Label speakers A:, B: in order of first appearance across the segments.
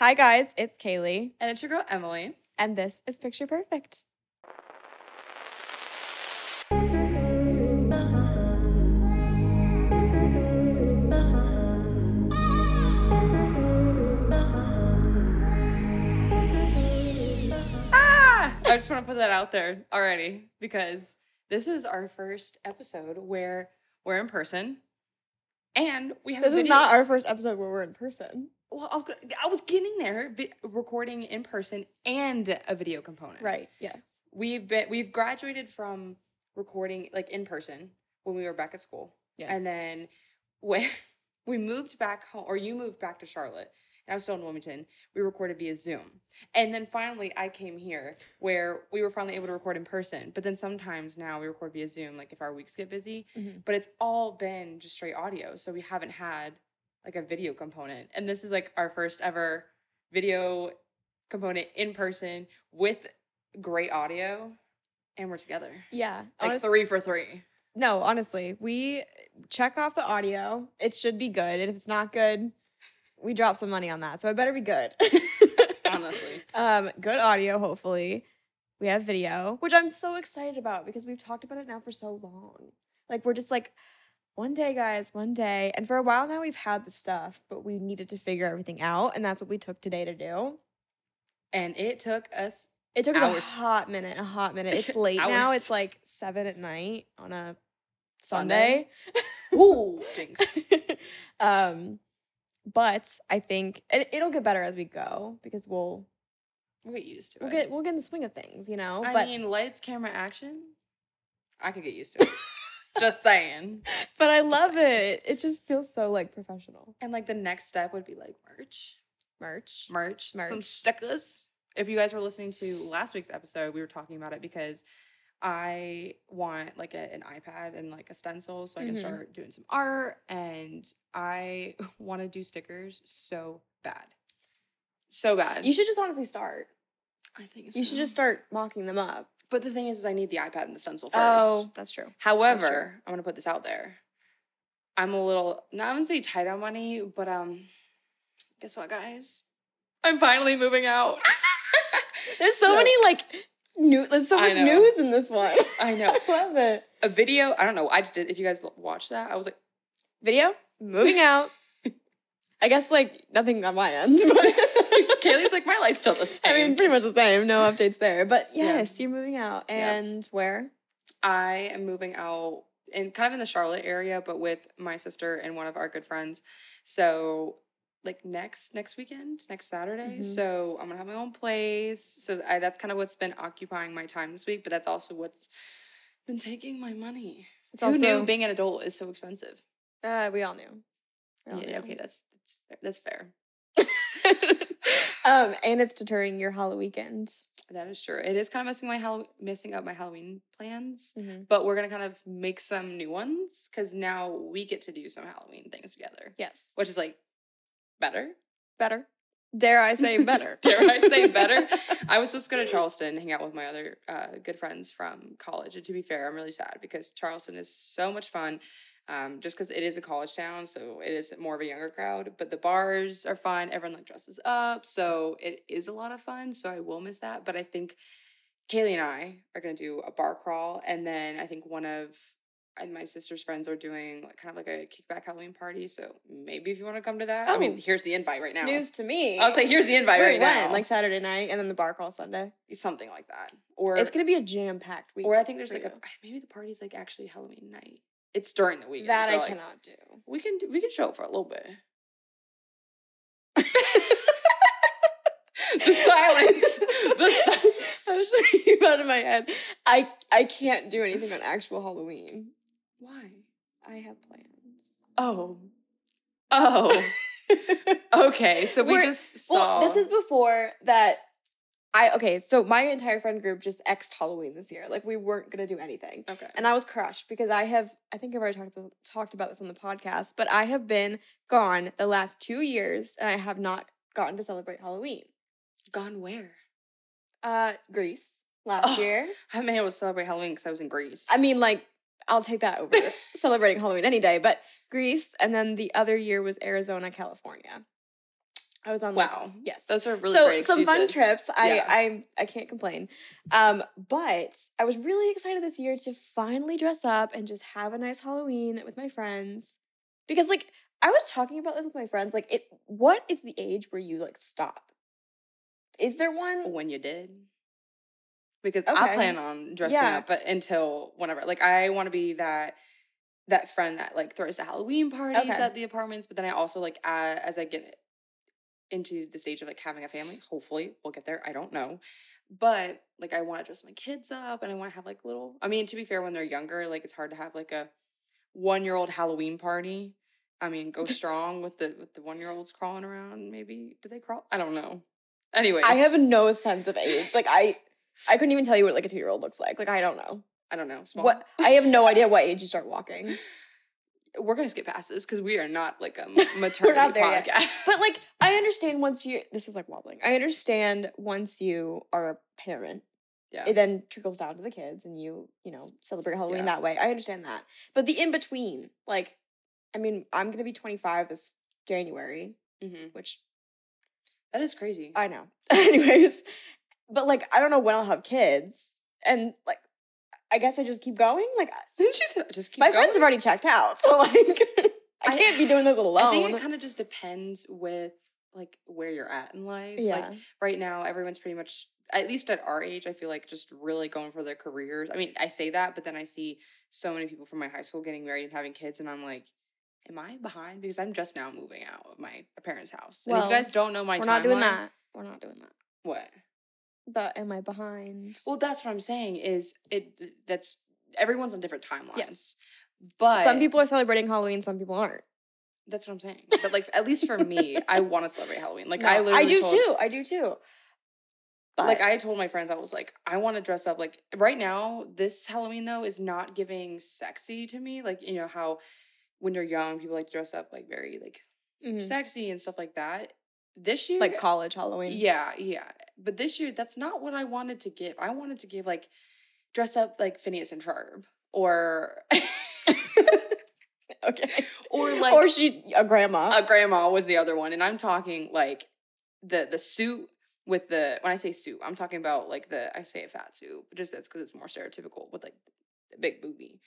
A: Hi, guys, it's Caley,
B: And it's your girl Emily.
A: and this is Picture Perfect.
B: Ah! I just want to put that out there already because this is our first episode where we're in person and we have
A: This is
B: video-
A: not our first episode where we're in person.
B: Well I was, gonna, I was getting there vi- recording in person and a video component
A: Right, yes.
B: we've been we've graduated from recording like in person when we were back at school
A: Yes.
B: And then when we moved back home, or you moved back to Charlotte, and I was still in Wilmington, we recorded via Zoom. And then finally, I came here where we were finally able to record in person. But then sometimes now we record via Zoom, like if our weeks get busy.
A: Mhm.
B: But it's all been just straight audio. So we haven't had like a video component. And this is like our first ever video component in person with great audio. And we're together.
A: yeah.
B: Like
A: honest-
B: three for three.
A: No, honestly, we check off the audio. It should be good. And if it's not good, we drop some money on that. So it better be good.
B: Honestly.
A: um, good audio, hopefully. We have video, which I'm so excited about because we've talked about it now for so long. Like we're just like, one day, guys, one day. And for a while now, we've had the stuff, but we needed to figure everything out, and that's what we took today to do.
B: And it took us
A: It took us a hot minute, a hot minute. It's late now. It's like seven at night on a
B: Sunday?
A: Sunday.
B: Ooh, jinx.
A: um, but I think it, it'll get better as we go because we'll
B: We'll get used to
A: we'll
B: it.
A: get we'll get in the swing of things, you know.
B: I
A: but
B: mean, lights, camera, action. I could get used to it. Just saying.
A: but I love it. It just feels so like professional.
B: And like the next step would be like merch,
A: Merch.
B: merch, some
A: Merch.
B: stickers. If you guys were listening to last week's episode, we were talking about it because I want like a, an iPad and like a stencil so I can
A: Mhm.
B: start doing some art. And I want to do stickers so bad, so bad.
A: You should just honestly start.
B: I think
A: You should just start mocking them up.
B: But the thing is, is I need the iPad and the stencil first.
A: Oh, that's true.
B: However, I'm gonna put this out there. I'm a little not gonna say tight on money, but um, guess what, guys? I'm finally moving out.
A: There's so,
B: So-
A: many like new. There's so much news in this one.
B: I know.
A: I love it.
B: A video. I don't know. I just did. If you guys watched that, I was like,
A: Video. Moving out. I guess like nothing on my end, but
B: Caley's like, my life's still the same.
A: I mean, pretty much the same. No updates there. But
B: Yeah.
A: yes, you're moving out.
B: Yeah.
A: And where?
B: I am moving out in kind of in the Charlotte area, but with my sister and one of our good friends. So like next next weekend, next Saturday.
A: Mhm.
B: So I'm gonna have my own place. So I, that's kind of what's been occupying my time this week. But that's also what's been taking my money.
A: It's
B: Who
A: also
B: knew being an adult is so expensive?
A: uh, we all knew. We all
B: Yeah,
A: knew.
B: okay, that's that's that's fair.
A: um, and it's deterring your Halloween weekend.
B: That is true. It is kind of messing my Hall- messing up my Halloween plans.
A: Mhm.
B: But we're gonna kind of make some new ones because now we get to do some Halloween things together.
A: Yes,
B: which is like better.
A: better. Dare I say better?
B: Dare I say better? I was supposed to go to Charleston hang out with my other uh, good friends from college. And to be fair, I'm really sad because Charleston is so much fun. Um, just because it is a college town, so it is more of a younger crowd. But the bars are fun. Everyone like dresses up, so it is a lot of fun. So I will miss that. But I think Caley and I are gonna do a bar crawl, and then I think one of and my sister's friends are doing like kind of like a kickback Halloween party. So maybe if you want to come to that, I mean,
A: Oh.
B: here's the invite right now.
A: News to me.
B: I'll say here's the invite
A: Wait,
B: right
A: when?
B: now,
A: Like Saturday night, and then the bar crawl Sunday.
B: something like that, or
A: it's gonna be a jam packed week.
B: or I think there's like a maybe the party's like actually Halloween night. It's during the weekend.
A: that
B: so,
A: I
B: like,
A: cannot do.
B: We can do, we can show up for a little bit. the silence. The si-
A: I was just thinking it in my head. I I can't do anything on actual Halloween.
B: Why?
A: I have plans.
B: Oh. Oh. Okay. So we
A: We're-
B: just saw.
A: Well, this is before that. I okay. So my entire friend group just xed Halloween this year. Like we weren't gonna do anything,
B: okay.
A: and I was crushed because I have. I think I've already talked about talked about this on the podcast, but I have been gone the last two years, and I have not gotten to celebrate Halloween.
B: Gone where?
A: Uh, Greece last
B: Oh.
A: year.
B: I haven't been able to celebrate Halloween because I was in Greece.
A: I mean, like, I'll take that over celebrating Halloween any day, but Greece, and then the other year was Arizona, California. I was on like,
B: Wow.
A: yes.
B: Those are really
A: so
B: great
A: some fun trips. I
B: Yeah.
A: I I can't complain. Um, but I was really excited this year to finally dress up and just have a nice Halloween with my friends. Because like I was talking about this with my friends. Like it what is the age where you like stop? Is there one?
B: when you did. Because
A: Okay.
B: I plan on dressing
A: Yeah.
B: up, but until whenever. Like I want to be that that friend that like throws the Halloween parties
A: Okay.
B: at the apartments, but then I also like uh, as I get into the stage of like having a family, hopefully we'll get there. I don't know. But like I want to dress my kids up and I want to have like little I mean, to be fair, when they're younger, like it's hard to have like a one year old Halloween party. I mean, go strong with the with the one year olds crawling around. Maybe do they crawl? I don't know. Anyways,
A: I have no sense of age. Like I I couldn't even tell you what like a two year old looks like. Like I don't know.
B: I don't know. Small.
A: What I have no idea what age you start walking.
B: We're gonna skip past this because we are not like a maternity
A: there yet.
B: podcast.
A: But like I understand once you this is like wobbling. I understand once you are a parent,
B: yeah,
A: it then trickles down to the kids and you, you know, celebrate Halloween
B: Yeah.
A: that way. I understand that. But the in between, like I mean, I'm gonna be 25 this January,
B: hmm
A: which
B: that is crazy.
A: I know. Anyways, but like I don't know when I'll have kids. And like I guess I just keep going. Like
B: she said, "Just keep."
A: my friends have already checked out. So like I
B: I-
A: can't be doing this alone.
B: I think it kind of just depends with like where you're at in life.
A: yeah.
B: Like right now, everyone's pretty much at least at our age. I feel like just really going for their careers. I mean, I say that, but then I see so many people from my high school getting married and having kids, and I'm like. Am I behind? Because I'm just now moving out of my parents' house. And if you guys don't know my
A: We're not doing that. We're not doing that.
B: What?
A: The am I behind?
B: Well, that's what I'm saying. Is it? That's everyone's on different timelines.
A: Yes.
B: but
A: some people are celebrating Halloween, some people aren't.
B: That's what I'm saying. But like, at least for me, I want to celebrate Halloween. Like,
A: No,
B: I literally
A: do
B: told-
A: too. I do too. But
B: Like I told my friends, I was like, I want to dress up. Like right now, this Halloween though is not giving sexy to me. Like you know how when you're young, people like to dress up like very like
A: Mhm.
B: sexy and stuff like that. This year,
A: like college Halloween.
B: yeah, yeah. But this year, that's not what I wanted to give. I wanted to give like dress up like Phineas and Ferb or
A: Okay.
B: or like
A: or she a grandma.
B: a grandma was the other one and i'm talking like the the suit with the when i say suit i'm talking about like the i say a fat suit but just that's because it's more stereotypical with like the big booby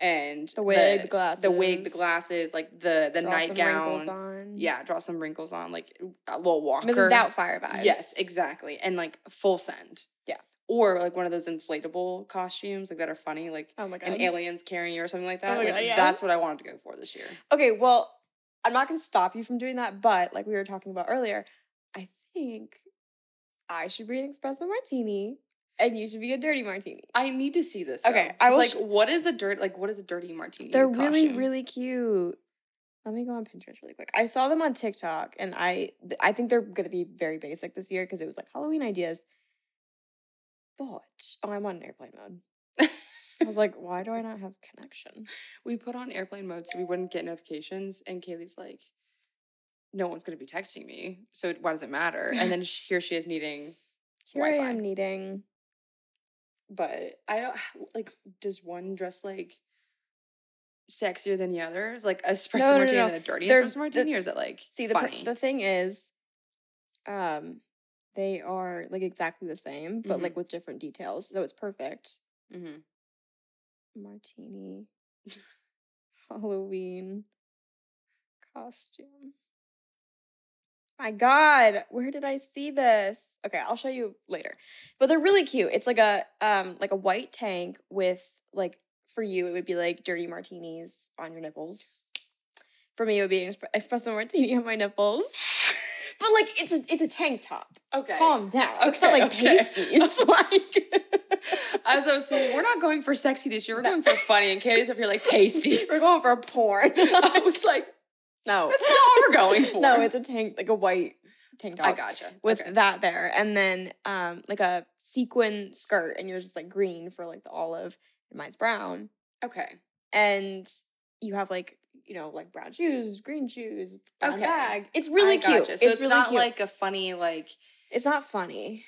B: and
A: the wig, the, glasses.
B: the wig the glasses like the the
A: draw some wrinkles
B: nightgown
A: on.
B: yeah draw some wrinkles on like a little walker
A: Mrs. Doubtfire vibes.
B: yes exactly and like full send
A: Yeah.
B: or like one of those inflatable costumes like that are funny like
A: Oh my god.
B: an alien's carrying you or something like that Oh
A: my
B: like,
A: God, yeah.
B: that's what i wanted to go for this year
A: Okay, well, I'm not going to stop you from doing that, but like we were talking about earlier, I think I should be an espresso martini and you should be a dirty martini.
B: I need to see this.
A: Okay, I was
B: like,
A: sh-
B: what is a dirt? Like, what is a dirty martini?
A: They're really,
B: costume?
A: really cute. Let me go on Pinterest really quick. I saw them on TikTok, and I th- I think they're gonna be very basic this year because it was like Halloween ideas. But oh, I'm on airplane mode. I was like, why do I not have connection?
B: We put on airplane mode so we wouldn't get notifications, and Caley's like, "No one's gonna be texting me, so why does it matter?" And then sh- here she is needing,
A: Here I
B: Wi-Fi.
A: am needing.
B: But I don't like. Does one dress like sexier than the others? Like a espresso
A: no, no,
B: martini
A: no.
B: and a dirty
A: They're-
B: espresso martini, or is it like
A: See, the
B: funny?
A: the thing is, um, they are like exactly the same, but
B: Mhm.
A: like with different details, so it's perfect.
B: Mhm.
A: Martini, Halloween costume. My God, where did I see this? Okay, I'll show you later. But they're really cute. It's like a um like a white tank with like for you it would be like dirty martinis on your nipples. For me, it would be an espresso martini on my nipples. But like it's a it's a tank top.
B: Okay.
A: Calm down. it's not
B: Okay,
A: like
B: okay.
A: pasties. like
B: As I was saying, we're not going for sexy this year. We're going for funny. And Katie's up here like pasties.
A: We're going for porn.
B: I was like,
A: no.
B: that's not what we're going for.
A: No, it's a tank, like a white tank top.
B: I gotcha.
A: With
B: Okay.
A: that there, and then um like a sequin skirt, and yours is like green for like the olive, and mine's brown,
B: okay.
A: and you have like you know like brown shoes, green shoes, brown
B: Okay.
A: bag. It's really
B: I
A: cute.
B: gotcha. So it's,
A: really
B: not
A: cute.
B: like a funny like.
A: it's not funny.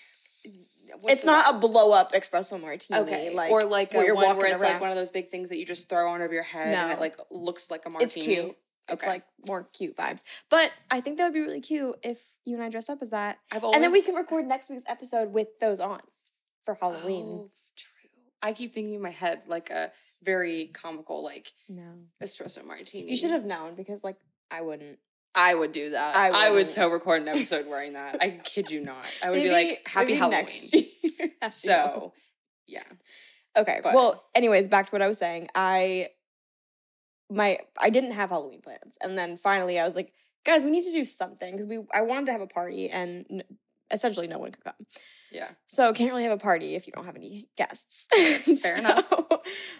B: what's
A: it's not a blow up espresso martini.
B: Okay,
A: like
B: or like a
A: you're
B: one where it's like one of those big things that you just throw on over your head and it like looks like a martini.
A: It's cute. It's
B: Okay.
A: like more cute vibes. But I think that would be really cute if you and I dressed up as that.
B: I've always
A: And then we can record next week's episode with those on for Halloween.
B: Oh, true. I keep thinking in my head like a very comical like
A: No.
B: espresso martini.
A: You should have known because like I wouldn't.
B: I would do that.
A: I
B: I, would so record an episode wearing that. I kid you not. I would be like, "Happy Halloween."
A: next year. Happy Halloween.
B: So, yeah.
A: Okay.
B: But-
A: well, anyways, back to what I was saying. I my I didn't have Halloween plans, and then finally I was like, guys, we need to do something because we I wanted to have a party, and n- essentially no one could come.
B: Yeah.
A: So can't really have a party if you don't have any guests.
B: Fair enough.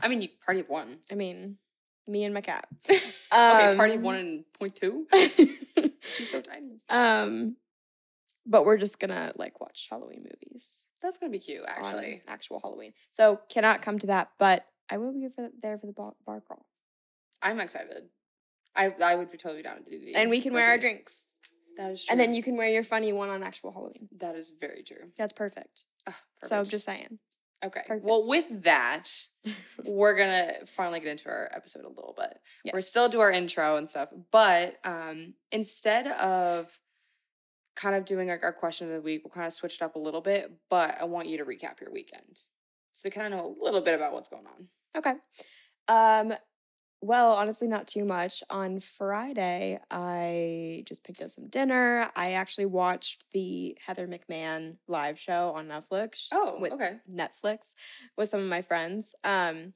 B: I mean, you party of one.
A: I mean, me and my cat.
B: okay, party of
A: Um,
B: one and point two. She's so tiny.
A: um, but we're just gonna like watch Halloween movies.
B: That's gonna be cute, actually.
A: actual Halloween. So cannot come to that, but I will be there for the bar, bar crawl,
B: I'm excited. I I would be totally down to do these.
A: and we can wear our drinks,
B: That is true.
A: and then you can wear your funny one on actual Halloween.
B: That is very true.
A: That's perfect.
B: Ah,
A: So I'm just saying.
B: okay.
A: perfect.
B: Well, with that, we're gonna finally get into our episode a little bit. We're still do our intro and stuff, but um, instead of kind of doing like our question of the week, we'll kind of switch it up a little bit. But I want you to recap your weekend, so they kind of know a little bit about what's going on.
A: Okay. Um, well, honestly, not too much. On Friday, I just picked up some dinner. I actually watched the Heather McMahan live show on Netflix.
B: Oh,
A: with
B: okay.
A: Netflix with some of my friends. Um,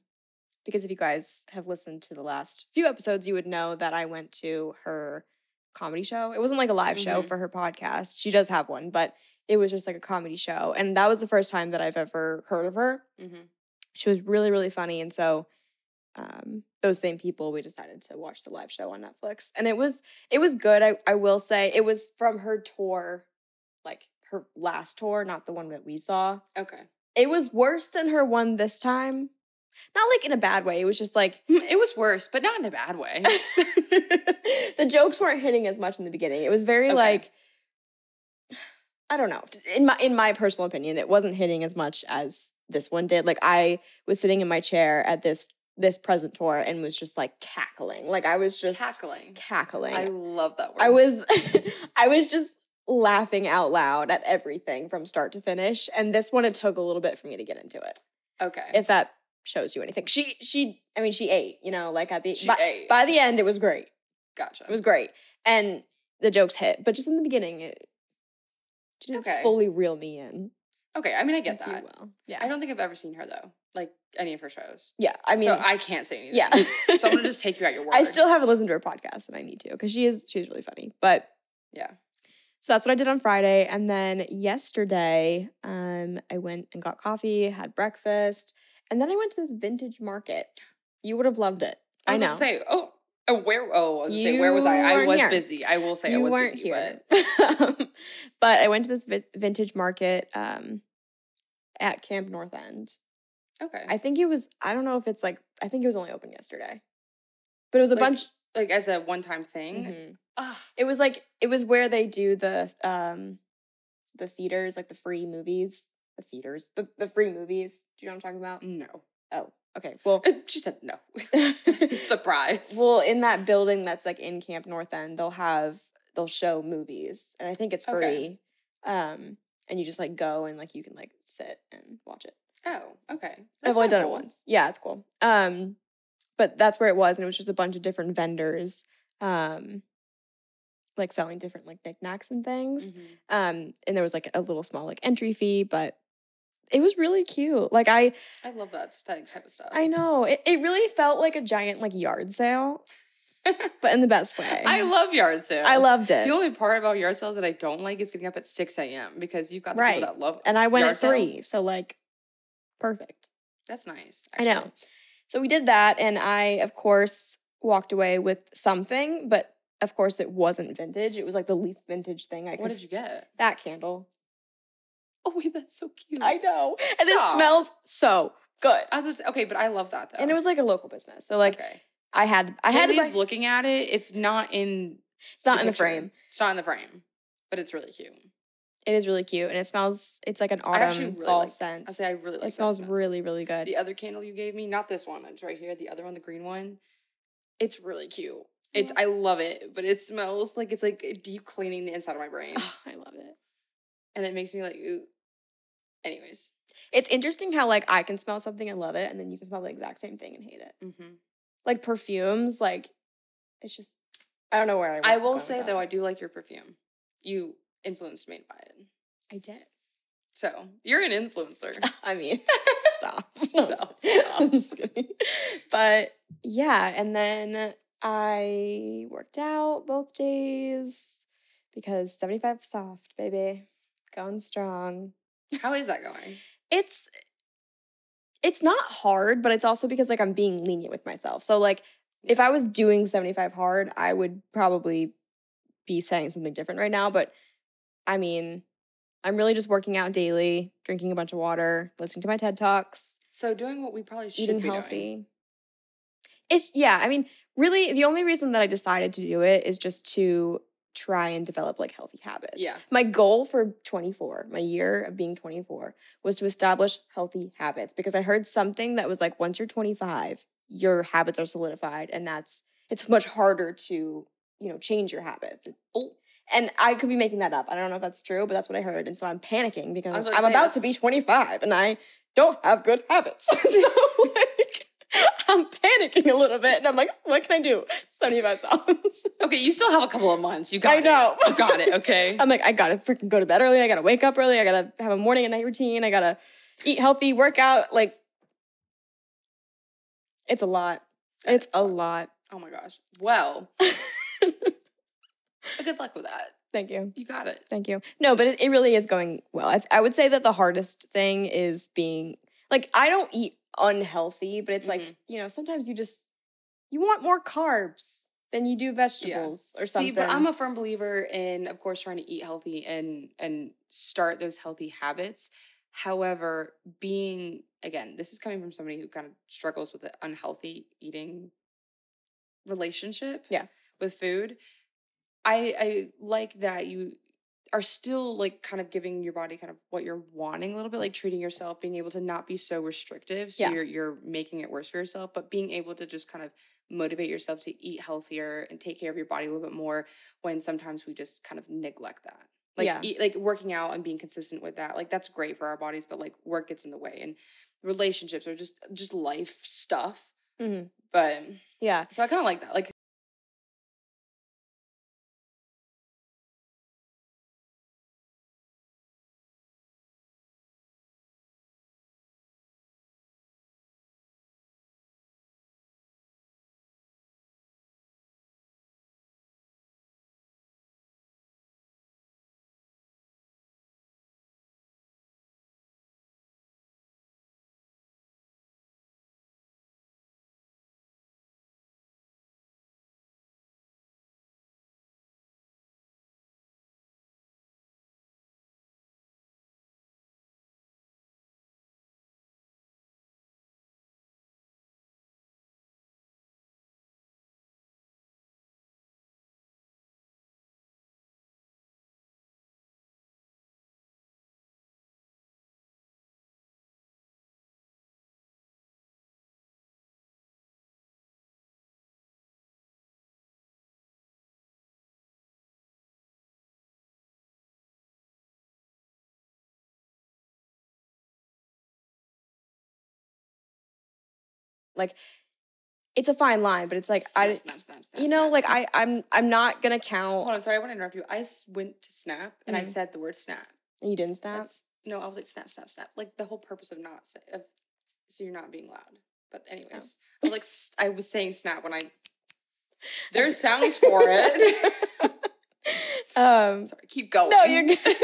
A: because if you guys have listened to the last few episodes, you would know that I went to her comedy show. It wasn't like a live show
B: Mhm.
A: for her podcast. She does have one, but it was just like a comedy show. And that was the first time that I've ever heard of her.
B: Mm-hmm.
A: She was really, really funny. And so um, those same people, we decided to watch the live show on Netflix. And it was it was good. I, I will say it was from her tour, like her last tour, not the one that we saw
B: Okay.
A: it was worse than her one this time. Not like in a bad way. It was just like
B: Mm, It was worse, but not in a bad way.
A: the jokes weren't hitting as much in the beginning. It was very
B: Okay.
A: like I don't know. In my in my personal opinion, it wasn't hitting as much as this one did. Like I was sitting in my chair at this this present tour and was just like cackling. Like I was just
B: Cackling.
A: cackling.
B: I love that word.
A: I was I was just laughing out loud at everything from start to finish. And this one it took a little bit for me to get into it.
B: okay.
A: if that shows you anything. She she I mean she ate, you know, like at the
B: she
A: by,
B: ate.
A: by the end it was great.
B: gotcha.
A: It was great. And the jokes hit, but just in the beginning it didn't
B: Okay.
A: fully reel me in.
B: okay. I mean, I get that.
A: will. Yeah.
B: I don't think I've ever seen her though, like any of her shows.
A: yeah, I mean
B: so I can't say anything.
A: yeah.
B: so I'm gonna just take you at your word.
A: I still haven't listened to her podcast and I need to because she is she's really funny. But
B: Yeah.
A: so that's what I did on Friday. And then yesterday, um, I went and got coffee, had breakfast, and then I went to this vintage market. You would have loved it.
B: I,
A: I, know.
B: say, oh, oh, where? Oh, I was gonna say, where was I? I was
A: here.
B: busy. I will say, I was
A: weren't
B: busy,
A: here. Um, but I went to this vintage market um, at Camp North End.
B: Okay.
A: I think it was, I don't know if it's like, I think it was only open yesterday. But it was a
B: Like,
A: bunch.
B: like as a one-time thing.
A: Mhm.
B: Ah,
A: It was like, it was where they do the, um, the theaters, like the free movies. The theaters, the, the free movies. Do you know what I'm talking about?
B: no.
A: Oh, okay. Well,
B: She said no. Surprise.
A: well, in that building that's like in Camp North End, they'll have they'll show movies, and I think it's free.
B: Okay.
A: Um, and you just like go and like you can like sit and watch it.
B: Oh, okay.
A: I've only done
B: cool.
A: it once. Yeah, it's cool. Um, but that's where it was, and it was just a bunch of different vendors, um, like selling different like knickknacks and things.
B: Mhm.
A: Um, and there was like a little small like entry fee, but it was really cute. Like I,
B: I love that type of stuff.
A: I know it, it really felt like a giant like yard sale, but in the best way.
B: I love yard sales.
A: I loved it.
B: The only part about yard sales that I don't like is getting up at 6 a.m. because you've got the
A: Right.
B: people that love
A: and I went at three,
B: sales.
A: so like perfect.
B: That's nice.
A: I know. So we did that, and I, of course, walked away with something, but of course, it wasn't vintage. It was like the least vintage thing I could.
B: What did you get?
A: That candle.
B: Oh, wait, that's so cute.
A: I know, and it smells so good.
B: I was say, okay, but I love that though.
A: And it was like a local business, so like
B: okay.
A: I had, I had. buy-
B: looking at it. It's not in.
A: it's not in the frame.
B: It's not in the frame, but it's really cute.
A: It is really cute, and it smells. It's like an autumn
B: really
A: fall
B: like-
A: scent.
B: I say I really like.
A: it smells
B: smell.
A: really, really good.
B: The other candle you gave me, not this one. It's right here. The other one, the green one. It's really cute. It's I love it, but it smells like it's like deep cleaning the inside of my brain,
A: Oh, I love it.
B: and it makes me like. Ugh. Anyways,
A: It's interesting how like I can smell something and love it, and then you can smell the exact same thing and hate it.
B: mm-hmm.
A: Like perfumes, like it's just I don't know where I.
B: I will say though. I do like your perfume. You influenced me by it,
A: I did.
B: so you're an influencer.
A: I mean, stop.
B: Stop,
A: I'm just kidding. But yeah, and then I worked out both days because 75 soft, baby. Going strong.
B: How is that going?
A: It's it's not hard, but it's also because like I'm being lenient with myself. So like if I was doing 75 hard, I would probably be saying something different right now, but I mean, I'm really just working out daily, drinking a bunch of water, listening to my TED Talks,
B: So doing what we probably should
A: eating
B: be
A: healthy.
B: doing.
A: It's yeah, I mean, really the only reason that I decided to do it is just to try and develop like healthy habits.
B: Yeah.
A: My goal for 24, my year of being 24 was to establish healthy habits because I heard something that was like once you're 25, your habits are solidified and that's it's much harder to, you know, change your habits.
B: Oh.
A: And I could be making that up. I don't know if that's true, but that's what I heard. And so I'm panicking because
B: I was
A: I'm
B: about to say,
A: about to be 25 and I don't have good habits. so like I'm panicking a little bit and I'm like, what can I do? 75 songs.
B: Okay, you still have a couple of months. You got
A: I
B: it.
A: know.
B: You got it. Okay.
A: I'm like, I gotta freaking go to bed early. I gotta wake up early. I gotta have a morning and night routine. I gotta eat healthy, work out. Like, it's a lot. It's a lot.
B: oh my gosh. Well, good luck with that.
A: Thank you.
B: You got it.
A: Thank you. No, but it, it really is going well. I, I would say that the hardest thing is being like, I don't eat unhealthy, but it's
B: Mhm.
A: like, you know, sometimes you just, you want more carbs than you do vegetables or something.
B: See, but I'm a firm believer in, of course, trying to eat healthy and and start those healthy habits. However, being again, this is coming from somebody who kind of struggles with an unhealthy eating relationship.
A: Yeah.
B: With food, I I like that you are still like kind of giving your body kind of what you're wanting a little bit, like treating yourself, being able to not be so restrictive. So
A: Yeah.
B: you're you're making it worse for yourself, but being able to just kind of motivate yourself to eat healthier and take care of your body a little bit more when sometimes we just kind of neglect that. Like
A: Yeah.
B: eat, like working out and being consistent with that. Like that's great for our bodies, but like work gets in the way and relationships are just just life stuff.
A: Mhm.
B: But
A: yeah.
B: so I kind of like that. Like
A: Like, it's a fine line, but it's like, I,
B: snap, snap, snap,
A: you know,
B: snap.
A: like I, I'm, I'm not gonna count.
B: Hold on, sorry, I want to interrupt you. I went to snap and I
A: Mhm.
B: said the word snap.
A: And you didn't snap.
B: That's no, I was like snap, snap, snap. Like the whole purpose of not say, of, so you're not being loud. But anyways, I was like I was saying snap when I. There's sounds for it.
A: um,
B: Sorry, keep going.
A: no, you're good.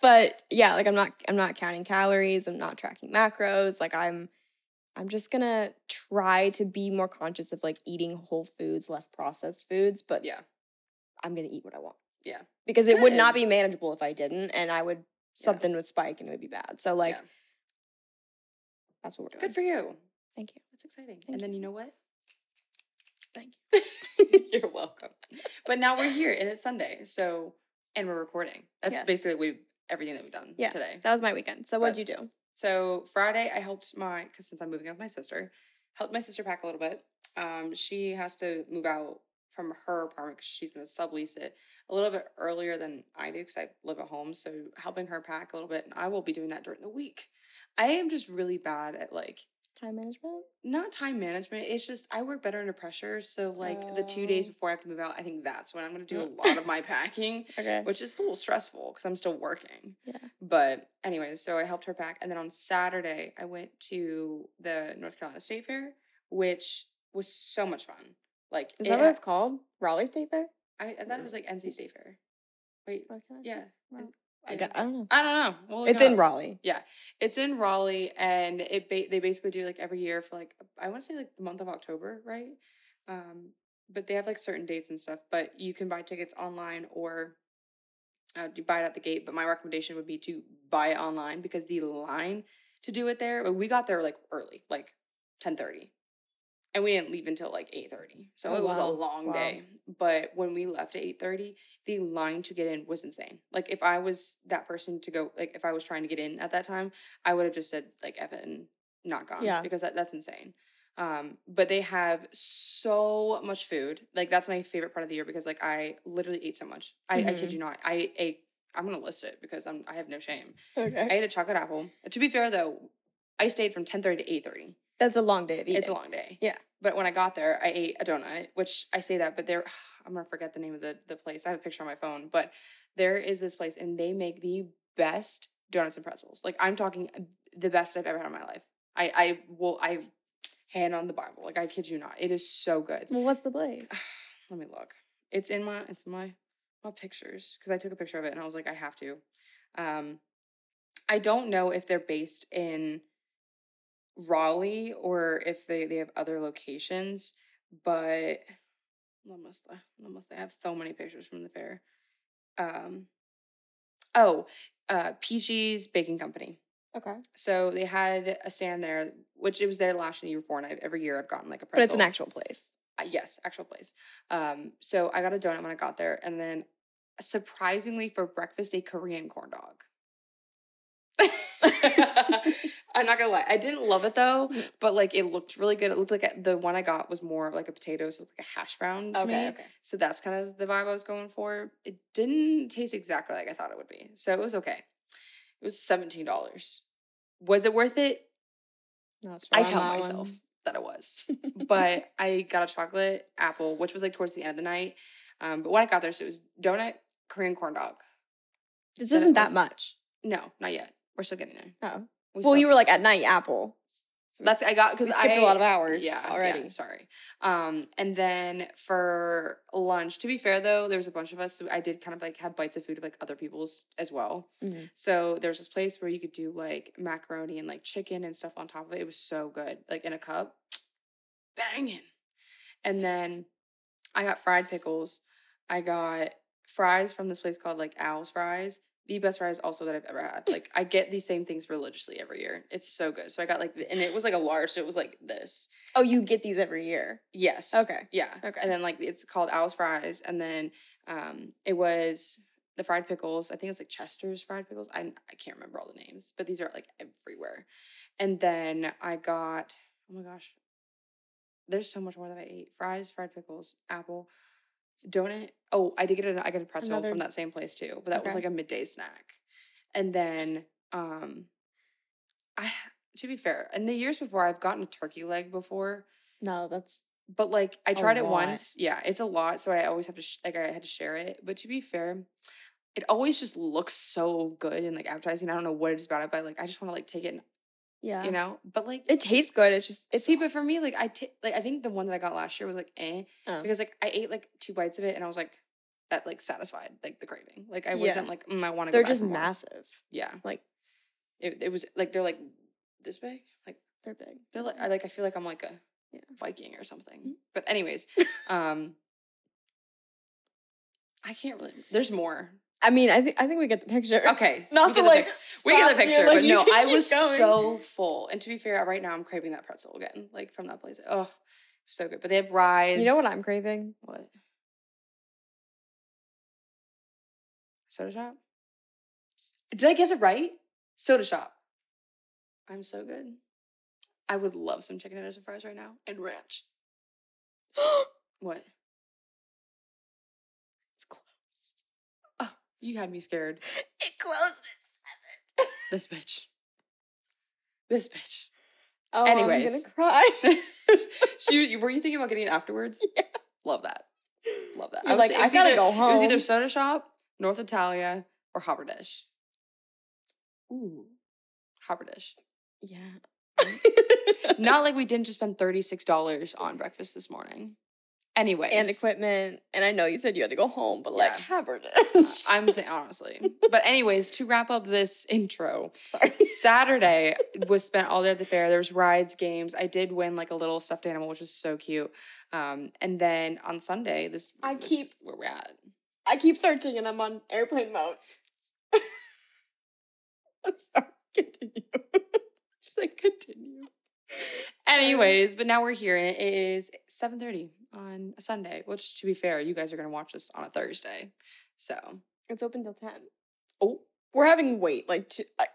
A: but yeah, like I'm not, I'm not counting calories. I'm not tracking macros. Like I'm, I'm just gonna try to be more conscious of like eating whole foods, less processed foods. But
B: Yeah.
A: I'm gonna eat what I want.
B: Yeah.
A: because it would not be manageable if I didn't, and I would something would spike and it would be bad. So like,
B: Yeah.
A: that's what we're doing.
B: Good for you.
A: Thank you.
B: That's exciting.
A: Thank
B: and then
A: you.
B: know what?
A: Thank you.
B: You're welcome. But now we're here and it's Sunday. So and we're recording. That's
A: Yes.
B: basically we everything that we've done
A: Yeah.
B: today.
A: That was my weekend. So what'd you do?
B: So Friday, I helped my because since I'm moving in with my sister, helped my sister pack a little bit. Um, she has to move out from her apartment because she's going to sublease it a little bit earlier than I do because I live at home. So helping her pack a little bit, and I will be doing that during the week. I am just really bad at like
A: Time management.
B: not time management. It's just I work better under pressure. So like the two days
A: Oh.
B: before I have to move out, I think that's when I'm going to do a lot of my packing,
A: Okay.
B: which is a little stressful because I'm still working.
A: Yeah.
B: But anyways, so I helped her pack, and then on Saturday I went to the North Carolina State Fair, which was so much fun. Like
A: Is
B: it
A: that what
B: ha-
A: it's called? Raleigh State Fair?
B: I, I thought it was like NC State Fair. Wait, yeah.
A: Wow. I, got, I don't know.
B: I don't know. We'll
A: It's in
B: up.
A: Raleigh.
B: Yeah, it's in Raleigh, and it ba- they basically do like every year for like I want to say like the month of October, right? Um, but they have like certain dates and stuff. But you can buy tickets online or uh, do buy it at the gate. But my recommendation would be to buy it online because the line to do it there. We got there like early, like ten thirty, and we didn't leave until like eight thirty. So
A: Oh,
B: it was a long
A: Wow.
B: day. But when we left at eight thirty, the line to get in was insane. Like if I was that person to go, like if I was trying to get in at that time, I would have just said like evan not gone.
A: Yeah.
B: Because that, that's insane. Um, but they have so much food. Like that's my favorite part of the year because like I literally ate so much. I, I kid
A: Mhm.
B: you not. I ate I'm gonna list it because I'm I have no shame.
A: okay.
B: I ate a chocolate apple. To be fair though, I stayed from 10:30 to 8:30.
A: That's a long day of eating.
B: It's a long day.
A: Yeah.
B: But when I got there, I ate a donut, which I say that, but there, I'm gonna forget the name of the the place. I have a picture on my phone, but there is this place, and they make the best donuts and pretzels. Like I'm talking the best I've ever had in my life. I I will I hand on the Bible. Like I kid you not, it is so good.
A: Well, what's the place?
B: Let me look. It's in my it's in my my pictures because I took a picture of it and I was like I have to. Um, I don't know if they're based in Raleigh or if they they have other locations, but let must I have so many pictures from the fair. Um, oh, uh, Peachy's Baking Company.
A: Okay.
B: So they had a stand there, which it was there last year, and the year before, and I've, every year I've gotten like a
A: But it's an actual place.
B: Uh, yes, actual place. Um, so I got a donut when I got there, and then surprisingly for breakfast, a Korean corn dog. I'm not gonna lie, I didn't love it though,
A: Mm.
B: but like it looked really good. It looked like the one I got was more like a potato, so like a hash brown to me.
A: okay.
B: So that's kind of the vibe I was going for. It didn't taste exactly like I thought it would be, so it was okay. It was seventeen dollars. Was it worth it? I tell myself
A: one.
B: that it was but I got a chocolate apple, which was like towards the end of the night. Um, but when I got there, so it was donut, Korean corn dog.
A: this isn't that much.
B: No, not yet. We're still getting there.
A: Oh.
B: We
A: Well, you were like at night apple. So
B: that's I got because
A: I skipped a lot of hours
B: yeah,
A: already.
B: Yeah, sorry. Um, and then for lunch, to be fair though, there was a bunch of us, so I did kind of like have bites of food of like other people's as well.
A: Mhm.
B: So there's this place where you could do like macaroni and like chicken and stuff on top of it. It was so good, like in a cup, banging. And then I got fried pickles. I got fries from this place called like Owl's Fries. The best fries also that I've ever had. Like I get these same things religiously every year. It's so good. So I got like, and it was like a large, so it was like this.
A: Oh, you get these every year.
B: Yes.
A: Okay.
B: Yeah.
A: Okay.
B: And then like it's called Owl's Fries, and then um it was the fried pickles. I think it's like Chester's fried pickles. I I can't remember all the names, but these are like everywhere. And then I got oh my gosh, there's so much more that I ate: fries, fried pickles, apple, donut. Oh, I did get a I got a pretzel
A: Another-
B: from that same place too, but that was like a midday snack. And then um, I to be fair, in the years before, I've gotten a turkey leg before
A: No, that's
B: but like I tried it once. Yeah, it's a lot, so I always have to sh- like I had to share it. But to be fair, it always just looks so good in like advertising. I don't know what it is about it, but like I just want to like take it, and,
A: yeah.
B: you know. But like
A: it tastes good. It's just it's
B: see, but for me, like I ta- like I think the one that I got last year was like eh
A: oh.
B: because like I ate like two bites of it and I was like that like satisfied like the craving. Like I
A: Yeah.
B: wasn't like mm, I want to. Go. They're
A: just
B: more."
A: massive.
B: Yeah,
A: Like
B: it, it was like they're like this big. Like
A: they're big.
B: they're like I like I feel like I'm like a
A: Yeah.
B: Viking or something.
A: Mhm.
B: But anyways, um I can't really there's more.
A: I mean, I think I think we get the picture.
B: Okay.
A: Not to like
B: we get the picture,
A: like,
B: but no, I was
A: going.
B: so full. And to be fair, right now I'm craving that pretzel again, like from that place. Oh, so good. But they have rides.
A: You know what I'm craving?
B: what? Soda shop? Did I guess it right? Soda shop. I'm so good. I would love some chicken tenders and fries right now. And ranch. What? You had me scared.
A: It closed at seven.
B: This bitch. This bitch.
A: Oh,
B: Anyways.
A: I'm gonna cry.
B: she, were you thinking about getting it afterwards?
A: Yeah.
B: Love that. Love that.
A: You're
B: was-
A: like, I gotta
B: either-
A: go home.
B: It was either. Soda Shop, North Italia, or Haberdish.
A: Ooh,
B: Haberdish.
A: yeah.
B: Not like we didn't just spend $36 on breakfast this morning. Anyways.
A: and equipment. And I know you said you had to go home, but like
B: Yeah.
A: Haberdish.
B: I'm th- honestly. But anyways, to wrap up this intro,
A: sorry.
B: Saturday was spent all day at the fair. There was rides, games. I did win like a little stuffed animal, which was so cute. Um, and then on Sunday, this
A: I
B: was
A: keep-
B: where we're at.
A: I keep searching and I'm on airplane mode. I'm sorry. Continue.
B: Just like continue. Anyways, but now we're here and it is 7:30 on a Sunday, which to be fair, you guys are gonna watch this on a Thursday. So
A: It's open till 10.
B: oh
A: We're having wait like two, I,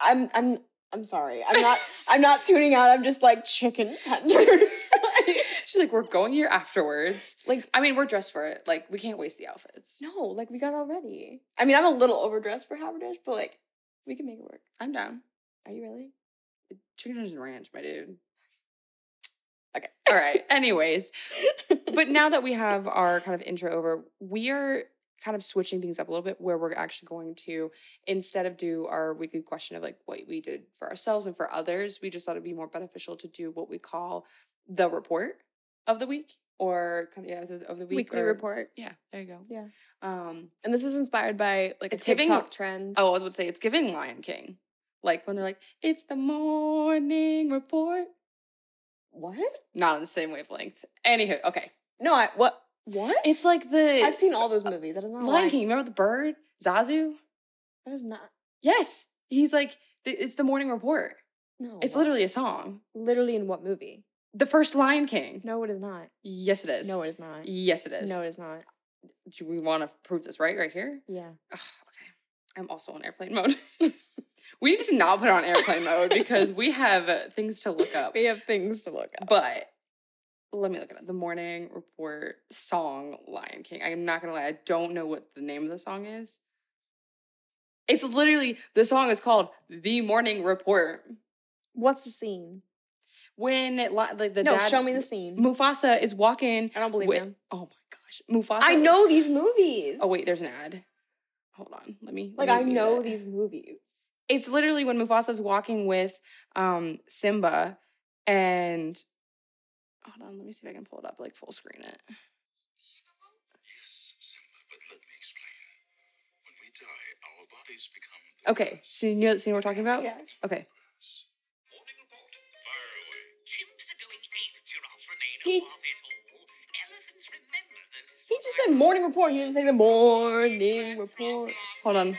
A: I'm I'm I'm sorry. I'm not I'm not tuning out. I'm just like chicken tenders.
B: she's like, we're going here afterwards.
A: like
B: I mean, we're dressed for it. Like, we can't waste the outfits.
A: no, like we got already. I mean, I'm a little overdressed for Haberdish, but like we can make it work.
B: I'm down.
A: Are you really?
B: Chicken tenders and ranch, my dude.
A: Okay.
B: All right. Anyways, but now that we have our kind of intro over, we are kind of switching things up a little bit where we're actually going to instead of do our weekly question of like what we did for ourselves and for others, we just thought it'd be more beneficial to do what we call the report of the week or kind of yeah of the week
A: Weekly
B: or-
A: report.
B: Yeah, there you go.
A: Yeah.
B: Um.
A: And this is inspired by like
B: It's
A: a
B: giving-
A: TikTok trend.
B: Oh, I was about to say it's giving Lion King. Like when they're like, "It's the morning report."
A: What?
B: Not on the same wavelength. Anywho, okay.
A: No, I what what?
B: It's like the
A: I've seen all those movies. That is not
B: Lion King. Remember the bird Zazu?
A: That is not.
B: Yes, he's like it's the morning report.
A: No.
B: It's literally a song.
A: literally in what movie?
B: The first Lion King.
A: No, it is not.
B: Yes, it is.
A: No, it is not.
B: Yes, it is.
A: No, it is not.
B: Do we want to prove this right right here?
A: Yeah.
B: Ugh, okay. I'm also on airplane mode. we need to not put it on airplane mode because we have things to look up.
A: We have things to look at.
B: But let me look at it. The Morning Report song Lion King. I'm not gonna lie, I don't know what the name of the song is. It's literally the song is called The Morning Report.
A: What's the scene?
B: When it, like the
A: no,
B: dad
A: show me the scene.
B: Mufasa is walking.
A: I don't believe
B: with-
A: him.
B: Oh my gosh, Mufasa.
A: I know these movies.
B: Oh wait, there's an ad. Hold on, let me. let
A: Like
B: me
A: I know
B: it.
A: these movies.
B: It's literally when Mufasa's walking with um Simba and hold on, let me see if I can pull it up like full screen it.
C: Yes, Simba, but let me explain. When we die, our bodies become the
B: Okay,
C: grass.
B: so you know the scene we're talking about?
A: Yes.
B: Okay.
C: Morning report. Fire away.
D: Chimps are going ape, giraffe remain
A: He-
D: above it all. Elephants remember that
A: He just said morning report. He didn't say the morning report.
B: Hold on.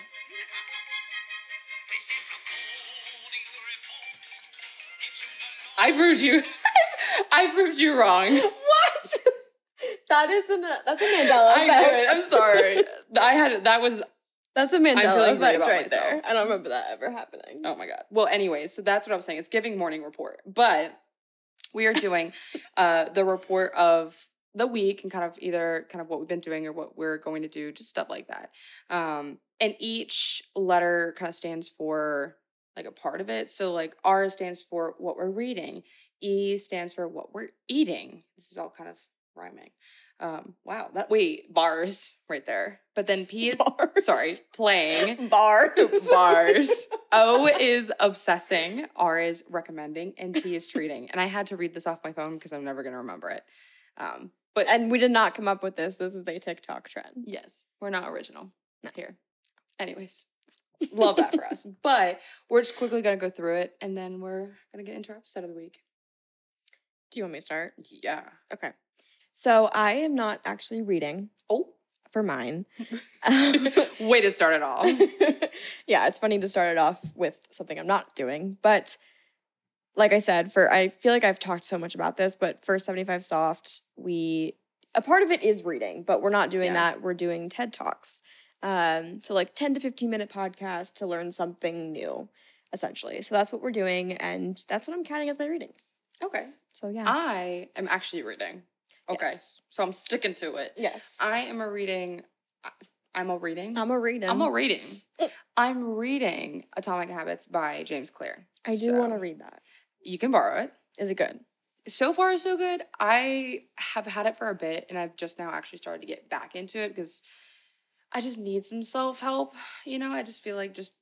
B: I proved you I proved you wrong.
A: What? that is an that's a Mandela
B: I know it. I'm sorry. I had that was
A: That's a Mandela effect right there.
B: myself.
A: I don't remember that ever happening.
B: oh my god. Well, anyways, so that's what I was saying. It's giving morning report. But we are doing uh the report of the week and kind of either kind of what we've been doing or what we're going to do, just stuff like that. Um and each letter kind of stands for like a part of it. So like R stands for what we're reading. E stands for what we're eating. This is all kind of rhyming. Um, wow, that wait, bars right there. But then P is
A: Bars.
B: sorry, playing.
A: Bars.
B: Bars. O is obsessing, R is recommending, and T is treating. And I had to read this off my phone because I'm never gonna remember it. Um, but
A: And we did not come up with this. This is a TikTok trend.
B: yes, we're not original
A: No.
B: here. Anyways, love that for us. But we're just quickly gonna go through it and then we're gonna get into our episode of the week.
A: Do you want me to start?
B: Yeah.
A: Okay. So I am not actually reading
B: Oh,
A: for mine.
B: way to start it off.
A: yeah, it's funny to start it off with something I'm not doing, but like I said, for I feel like I've talked so much about this, but for 75 Soft, we a part of it is reading, but we're not doing
B: Yeah.
A: that. We're doing TED Talks. Um, so like 10 to 15 minute podcast to learn something new, essentially. So that's what we're doing, and that's what I'm counting as my reading.
B: Okay.
A: So yeah.
B: I am actually reading. Okay.
A: Yes.
B: So I'm sticking to it.
A: Yes.
B: I am a reading. I'm a reading.
A: I'm a reading.
B: I'm a reading.
A: Mm.
B: I'm reading Atomic Habits by James Clear.
A: I do want to read that.
B: You can borrow it.
A: Is it good?
B: So far, so good. I have had it for a bit, and I've just now actually started to get back into it because I just need some self help. You know, I just feel like just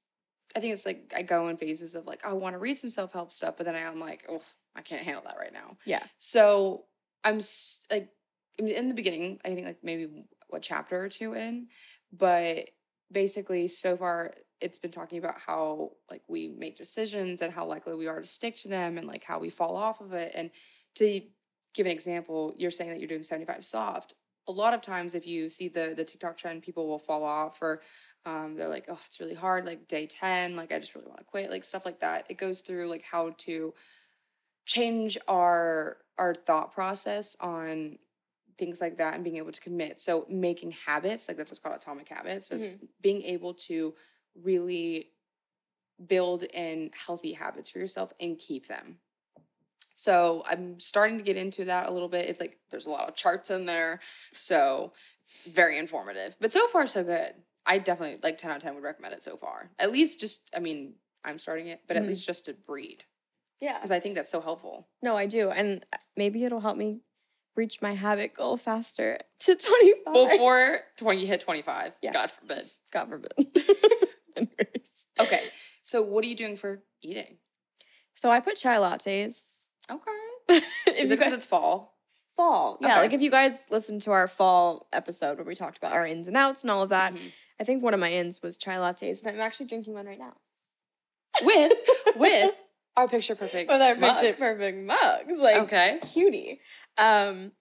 B: I think it's like I go in phases of like I want to read some self help stuff, but then I'm like, oh, I can't handle that right now.
A: Yeah.
B: So I'm like I mean, in the beginning, I think like maybe what chapter or two in, but basically so far it's been talking about how like we make decisions and how likely we are to stick to them and like how we fall off of it. And to give an example, you're saying that you're doing 75 soft. A lot of times if you see the the TikTok trend, people will fall off or um, they're like, oh, it's really hard, like day 10, like I just really want to quit, like stuff like that. It goes through like how to change our our thought process on things like that and being able to commit. So making habits, like that's what's called atomic habits. So it's being able to really build in healthy habits for yourself and keep them. So I'm starting to get into that a little bit. It's like there's a lot of charts in there. So very informative. But so far so good. I definitely like 10 out of 10 would recommend it so far. At least just I mean, I'm starting it, but at
A: Mhm.
B: least just to read
A: Yeah.
B: because I think that's so helpful.
A: No, I do. And uh, maybe it'll help me reach my habit goal faster to 25.
B: Before 20 you hit 25.
A: Yeah.
B: God forbid.
A: God forbid.
B: Okay. So what are you doing for eating?
A: So I put chai lattes.
B: Okay. Is it because it's fall?
A: fall. Yeah,
B: Okay.
A: like if you guys listened to our fall episode where we talked about our ins and outs and all of that,
B: Mhm.
A: I think one of my ins was chai lattes, and I'm actually drinking one right now.
B: With with our picture perfect.
A: With our
B: mug.
A: picture perfect mugs. Like
B: Okay.
A: cutie. Um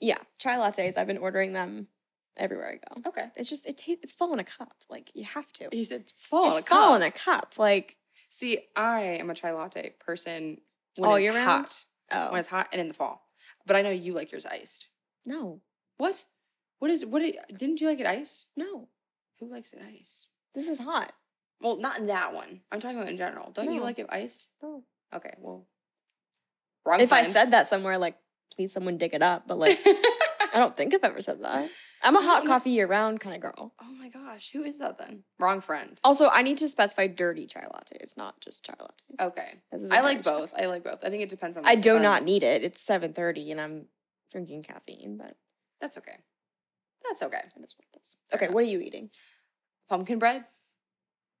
A: yeah, chai lattes. I've been ordering them everywhere I go.
B: Okay.
A: It's just it tastes it's fall in a cup. Like you have to.
B: You said fall.
A: it's
B: in a
A: fall
B: cup.
A: in a cup. Like
B: See, I am a chai latte person when
A: All
B: it's
A: year round?
B: hot.
A: oh
B: When it's hot and in the fall. But I know you like yours iced.
A: no,
B: What? What is what did, didn't you like it iced?
A: no.
B: Who likes it iced?
A: This is hot.
B: Well, not in that one. I'm talking about in general. Don't you like it iced?
A: No.
B: Okay, well. Wrong
A: If I said that somewhere, like please someone dig it up. But like I don't think I've ever said that. I'm a hot coffee year round kind of girl.
B: Oh my gosh, who is that then? Wrong friend.
A: Also, I need to specify dirty chai lattes, not just chai lattes.
B: Okay.
A: This is a
B: I like
A: very chai-
B: both. I like both. I think it depends on
A: I do not need it. It's 7:30 and I'm drinking caffeine, but
B: That's okay. That's okay.
A: that is what it is.
B: Fair
A: Okay,
B: enough.
A: what are you eating?
B: Pumpkin bread.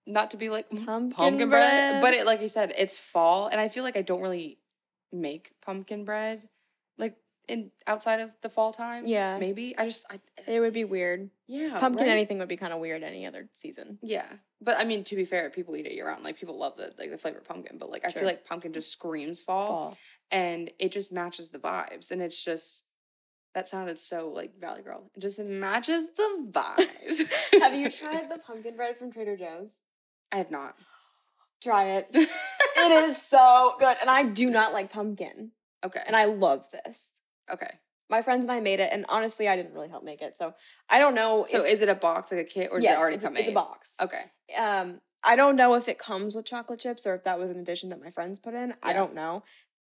B: Not to be like "Mm,
A: Pumpkin
B: bread, but it like you said, it's fall, and I feel like I don't really make pumpkin bread like in outside of the fall time.
A: Yeah.
B: maybe I just I,
A: It would be weird.
B: yeah
A: Pumpkin
B: right?
A: anything would be kind of weird any other season.
B: Yeah, but I mean to be fair, people eat it year round. Like people love the like the flavor pumpkin, but like I
A: Sure.
B: feel like pumpkin just screams fall.
A: Fall.
B: and it just matches the vibes and it's just that sounded so like valley girl it just matches the vibes
A: Have you tried the pumpkin bread from Trader Joe's?
B: i have not
A: Try it. It is so good. And I do not like pumpkin.
B: okay
A: And I love this.
B: Okay
A: My friends and I made it, and honestly, I didn't really help make it. So I don't know.
B: so
A: if,
B: is it a box like a kit or is
A: yes,
B: it already
A: it's, a-
B: come
A: it's a box.
B: okay
A: Um, I don't know if it comes with chocolate chips or if that was an addition that my friends put in. I don't know.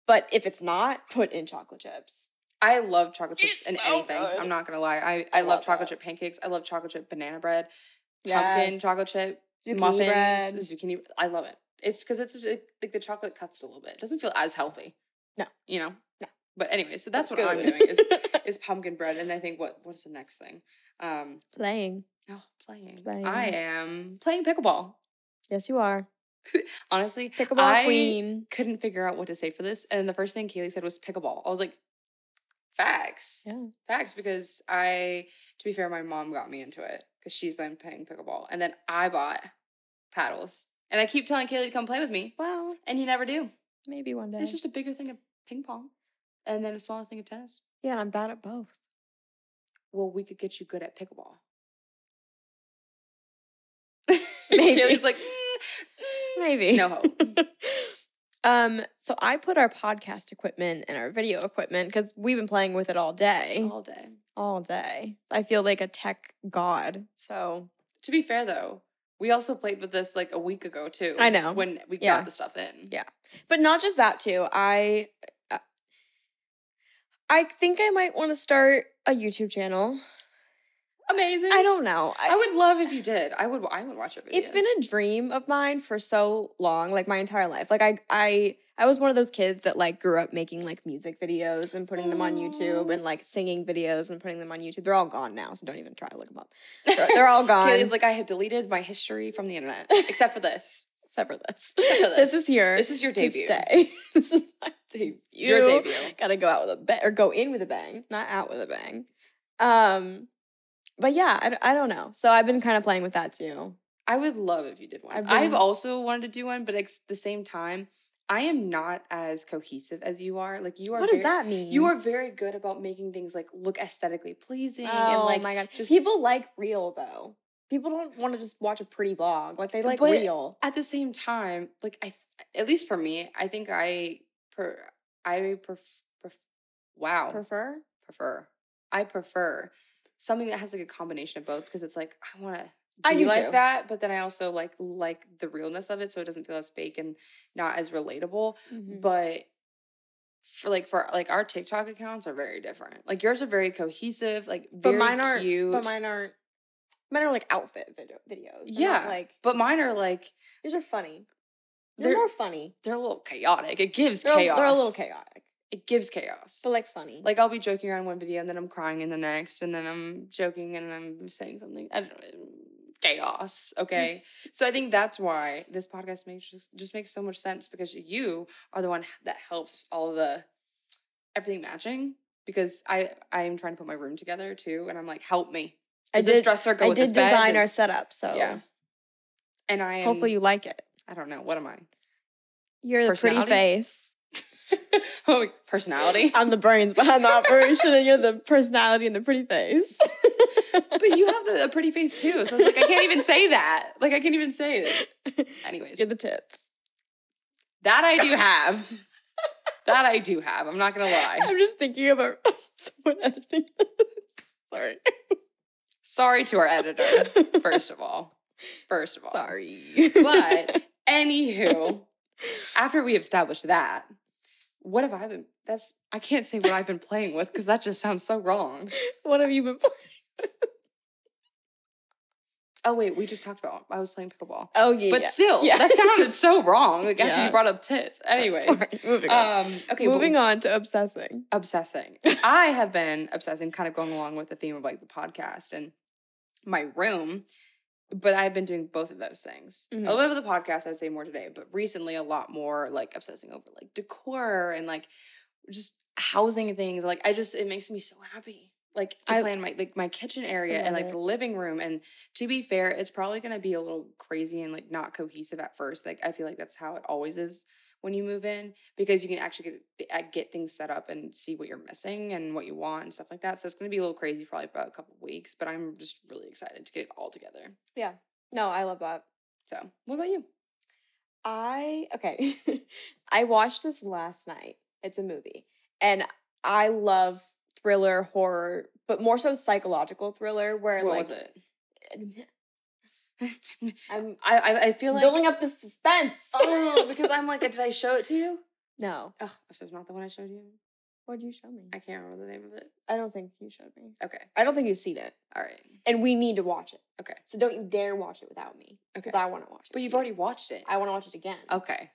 A: But if it's not, put in chocolate chips.
B: i love chocolate chips
A: It's
B: in
A: so
B: anything
A: good.
B: i'm not gonna lie i, I,
A: I
B: love,
A: love
B: chocolate
A: that.
B: chip pancakes i love chocolate chip banana bread pumpkin
A: Yes.
B: chocolate chip
A: Zucchini
B: muffins
A: bread.
B: zucchini i love it it's because it's just, like like the chocolate cuts it a little bit it doesn't feel as healthy
A: No.
B: you know
A: No.
B: But anyway so that's,
A: That's
B: what i'm doing is is pumpkin bread and i think what what's the next thing um
A: Playing.
B: oh playing.
A: playing.
B: i am playing pickleball
A: Yes, you are.
B: honestly
A: Pickleball
B: I
A: queen.
B: couldn't figure out what to say for this and the first thing Caley said was pickleball i was like facts
A: Yeah.
B: facts because i to be fair my mom got me into it because she's been playing pickleball and then i bought paddles and i keep telling Caley to come play with me
A: Well,
B: and you never do
A: maybe one day.
B: it's just a bigger thing of ping pong and then a smaller thing of tennis
A: yeah, and I'm bad at both.
B: well we could get you good at pickleball
A: Maybe.
B: Caley's like "Mm,
A: Maybe.
B: no hope
A: um, so I put our podcast equipment and our video equipment because we've been playing with it all day.
B: all day
A: All day. I feel like a tech god. So
B: To be fair though, we also played with this like a week ago too.
A: I know.
B: when we
A: Yeah.
B: got the stuff in.
A: Yeah. but not just that too. I I think I might want to start a YouTube channel.
B: amazing.
A: I don't know.
B: I would love if you did. I would. I would watch your videos.
A: it's been a dream of mine for so long, like my entire life. Like I I I was one of those kids that like grew up making like music videos and putting them on YouTube and like singing videos and putting them on YouTube. They're all gone now, so don't even try to look them up. They're, they're all gone.
B: Caley's like I have deleted my history from the internet, except for this.
A: Except for this.
B: Except for
A: This
B: this.
A: is here.
B: This is your debut.
A: stay. this is my debut.
B: Your debut.
A: Gotta go out with a bang or go in with a bang, not out with a bang. Um, but yeah, I, I don't know. So I've been kind of playing with that too.
B: I would love if you did one.
A: I've
B: I've, also wanted to do one, but at the same time, I am not as cohesive as you are. Like you are.
A: What does
B: very-
A: that mean?
B: You are very good about making things like look aesthetically pleasing
A: Oh
B: and like
A: my god!
B: just-
A: people like real though. People don't want to just watch a pretty vlog. Like they like
B: But
A: real.
B: at the same time, like I, at least for me, I think I per I pref, pref wow
A: Prefer?
B: prefer I prefer something that has like a combination of both because it's like I want to
A: I do
B: like
A: too.
B: that, but then I also like like the realness of it, so it doesn't feel as fake and not as relatable.
A: Mm-hmm.
B: But for like for like our TikTok accounts are very different. Like yours are very cohesive, like
A: But mine aren't.
B: cute.
A: But mine aren't. Mine are like outfit video, videos. They're
B: Yeah,
A: like
B: but mine are like
A: these are funny. They're,
B: They're-
A: more funny.
B: they're a little chaotic. It gives
A: They're,
B: chaos.
A: they're a little chaotic,
B: It gives chaos.
A: but like funny.
B: Like I'll be joking around one video and then I'm crying in the next, and then I'm joking and I'm saying something. I don't know. Chaos. Okay. so I think that's why this podcast makes just, just makes so much sense because you are the one that helps all of the everything matching. Because I I am trying to put my room together too, and I'm like, help me.
A: I
B: Does this
A: did.
B: go
A: I did
B: this bed?
A: design our setup, so
B: yeah. And I am,
A: hopefully you like it.
B: I don't know what am I?
A: You're the pretty face.
B: oh, personality.
A: I'm the brains behind the operation, and you're the personality and the pretty face.
B: but you have the, a pretty face too, so I was like, I can't even say that. Like I can't even say it. Anyways,
A: you're the tits.
B: That I do have. that I do have. I'm not gonna lie.
A: I'm just thinking about someone editing this. Sorry.
B: Sorry to our editor, first of all. First of all.
A: Sorry.
B: But anywho, after we established that, what have I been that's I can't say what I've been playing with because that just sounds so wrong.
A: what have you been playing?
B: Oh wait, we just talked about I was playing pickleball.
A: Oh yeah.
B: But
A: yeah.
B: still,
A: Yeah.
B: that sounded so wrong. Like after
A: Yeah.
B: you brought up tits.
A: Sorry,
B: Anyways.
A: sorry, moving on.
B: Um okay,
A: moving on to obsessing.
B: obsessing. I have been obsessing, kind of going along with the theme of like the podcast and my room, but I've been doing both of those things.
A: Mhm.
B: A little bit of the podcast, I'd say more today, but recently a lot more like obsessing over like decor and like just housing things. Like I just it makes me so happy. Like to
A: I-
B: plan my like my kitchen area and like
A: it.
B: the living room. And to be fair, it's probably gonna be a little crazy and like not cohesive at first. Like I feel like that's how it always is when you move in because you can actually get, get things set up and see what you're missing and what you want and stuff like that. So it's going to be a little crazy for like about a couple of weeks, but I'm just really excited to get it all together.
A: Yeah. No, I love that.
B: So, what about you?
A: I okay. I watched this last night. It's a movie. And I love thriller horror, but more so psychological thriller where
B: What
A: like
B: was it?
A: Eh, I'm
B: I I, I feel like
A: building up the suspense.
B: oh because I'm like did I show it to you?
A: no.
B: Oh, so it's not the one I showed you.
A: What did you show me?
B: I can't remember the name of it.
A: I don't think you showed me.
B: Okay,
A: I don't think you've seen it.
B: all right,
A: And we need to watch it.
B: okay,
A: So don't you dare watch it without me.
B: okay.
A: Because I want to watch it.
B: But you've already watched it.
A: I want to watch it again.
B: Okay,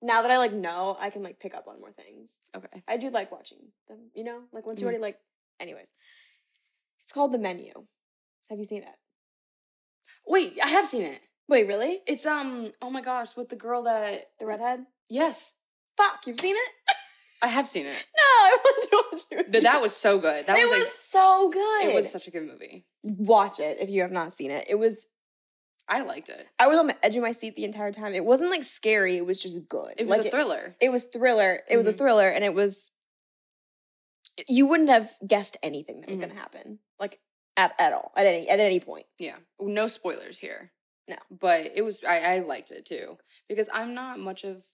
A: Now that I like know, I can like pick up on more things.
B: okay.
A: I do like watching them, you know? Like once you
B: Mhm.
A: already like anyways. It's called The Menu. Have you seen it?
B: Wait, I have seen it.
A: Wait, really?
B: It's um. Oh my gosh, with the girl that
A: The redhead?
B: Yes,
A: Fuck, you've seen it?
B: I have seen it.
A: No, I want to watch it. you.
B: That was so good. That
A: it
B: was,
A: was, so good.
B: it was such a good movie.
A: watch it if you have not seen it. It was
B: I liked it.
A: I was on the edge of my seat the entire time. It wasn't like scary, it was just good.
B: It was
A: like
B: a thriller.
A: It, was thriller. It was a
B: Mhm.
A: thriller and it was you wouldn't have guessed anything that was
B: Mhm.
A: gonna happen. Like at, at all. At any at any point.
B: yeah, no spoilers here.
A: No.
B: but it was. I, I liked it too because I'm not much of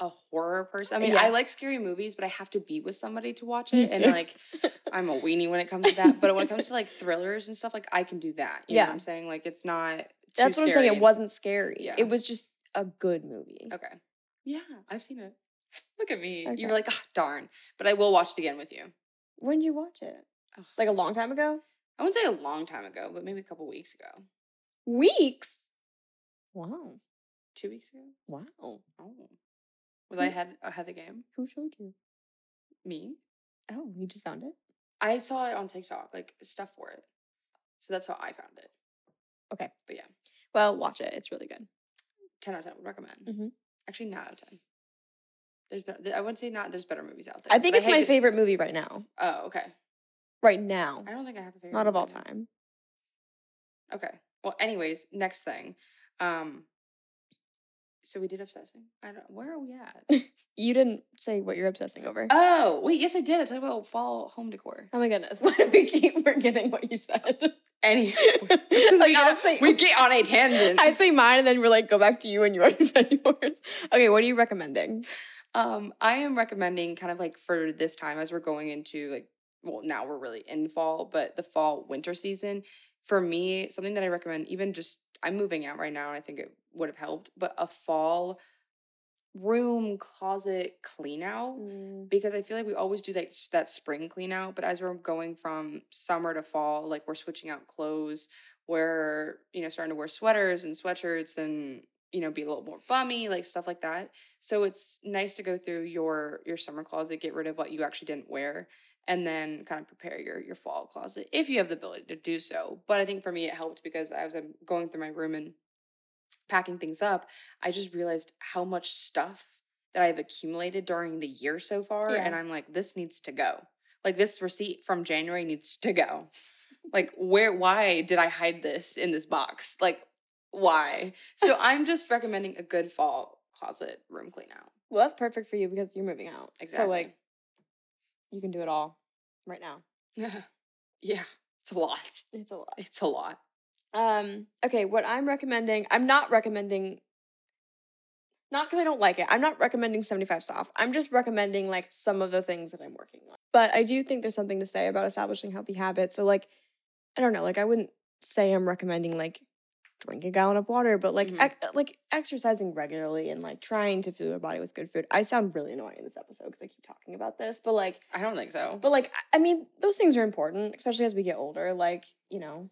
B: a horror person. I mean,
A: Yeah.
B: I like scary movies, but I have to be with somebody to watch it. And like, I'm a weenie when it comes to that. But when it comes to like thrillers and stuff, like I can do that. You know
A: Yeah.
B: what I'm saying? Like, it's not. too
A: That's what I'm saying. It wasn't scary.
B: Yeah.
A: It was just a good movie.
B: Okay. Yeah, I've seen it. Look at me.
A: Okay.
B: You were like, ah, darn. But I will watch it again with you.
A: When did you watch it?
B: Ugh.
A: Like a long time ago?
B: I wouldn't say a long time ago, but maybe a couple weeks ago.
A: Weeks. Wow.
B: Two weeks ago.
A: Wow.
B: Oh, was I
A: Hmm.
B: ahead ahead of the game?
A: Who showed you?
B: Me.
A: Oh, you just found it?
B: I saw it on TikTok, like stuff for it. So that's how I found it.
A: Okay.
B: But yeah,
A: Well, watch it. It's really good.
B: ten out of ten would recommend.
A: Mhm.
B: Actually, nine out of ten. There's better. I wouldn't say not. There's better movies out there.
A: I think it's
B: hate
A: my
B: to-
A: favorite movie right now.
B: Oh, okay.
A: Right now.
B: I don't think I have a favorite.
A: Not of all time.
B: Okay. Well, anyways, next thing. Um. So we did obsessing. I don't. Where are we at?
A: You didn't say what you're obsessing over.
B: oh wait, yes, I did. I talked about fall home decor.
A: oh my goodness. Why do we keep forgetting what you said?
B: Any.
A: like,
B: we,
A: I'll
B: get,
A: say,
B: we get on a tangent.
A: I say mine and then we're like, go back to you and you already said yours. Okay, what are you recommending?
B: Um, I am recommending kind of like for this time as we're going into like well, now we're really in fall, but the fall winter season, for me, something that I recommend, even just I'm moving out right now and I think it would have helped, but a fall room closet clean out mm. because I feel like we always do like that spring clean out, but as we're going from summer to fall, like we're switching out clothes, we're you know starting to wear sweaters and sweatshirts and you know be a little more bummy, like stuff like that. So it's nice to go through your your summer closet, get rid of what you actually didn't wear, and then kind of prepare your your fall closet if you have the ability to do so. But I think for me it helped because as I'm going through my room and packing things up, I just realized how much stuff that I've accumulated during the year so far.
A: Yeah.
B: And I'm like, this needs to go. Like this receipt from January needs to go. like, where, why did I hide this in this box? Like, why? So I'm just recommending a good fall closet room clean out.
A: Well, that's perfect for you because you're moving out.
B: Exactly.
A: So like you can do it all right now.
B: yeah, it's a lot.
A: It's a lot.
B: It's a lot.
A: Um, okay, what I'm recommending, I'm not recommending not because I don't like it. I'm not recommending 75 soft. I'm just recommending like some of the things that I'm working on. But I do think there's something to say about establishing healthy habits. So like I don't know, like I wouldn't say I'm recommending like drink a gallon of water, but like
B: Mhm.
A: ec- like exercising regularly and like trying to fuel your body with good food. I sound really annoying in this episode because I keep talking about this, but like
B: I don't think so.
A: but like I- mean, those things are important, especially as we get older. Like you know,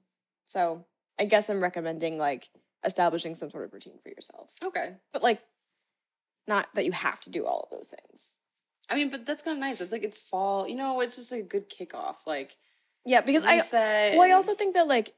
A: so I guess I'm recommending like establishing some sort of routine for yourself,
B: okay.
A: but like not that you have to do all of those things.
B: I mean, but that's kind of nice. It's like it's fall. You know, it's just a good kickoff. Like
A: Yeah, because I well, I also think that like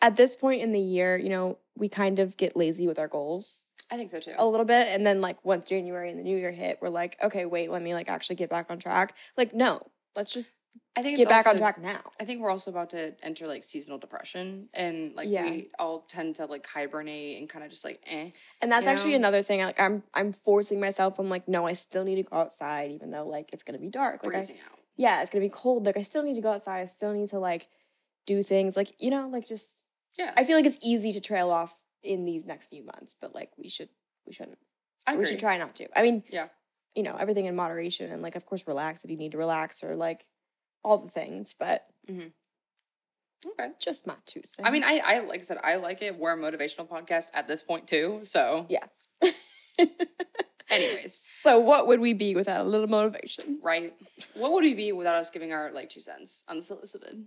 A: at this point in the year, you know, we kind of get lazy with our goals
B: I think so too.
A: a little bit, and then like once January and the new year hit, we're like, okay, wait, let me like actually get back on track. Like, no, let's just
B: I think
A: get back on track now.
B: I think we're also about to enter like seasonal depression, and like
A: Yeah.
B: we all tend to like hibernate and kind of just like eh.
A: And that's actually
B: know?
A: another thing. Like I'm I'm forcing myself. I'm like, no, I still need to go outside, even though like it's gonna be dark. Like I,
B: freezing out.
A: yeah, it's gonna be cold. Like I still need to go outside. I still need to like do things. Like, you know, like just
B: Yeah,
A: I feel like it's easy to trail off in these next few months, but like we should we shouldn't.
B: I agree.
A: We should try not to. I mean,
B: Yeah.
A: You know, everything in moderation and like of course relax if you need to relax or like all the things, but mm-hmm.
B: Okay.
A: just my two cents.
B: I mean, I, I like I said, I like it. We're a motivational podcast at this point too. So,
A: Yeah.
B: anyways,
A: so what would we be without a little motivation?
B: right? What would we be without us giving our like two cents unsolicited?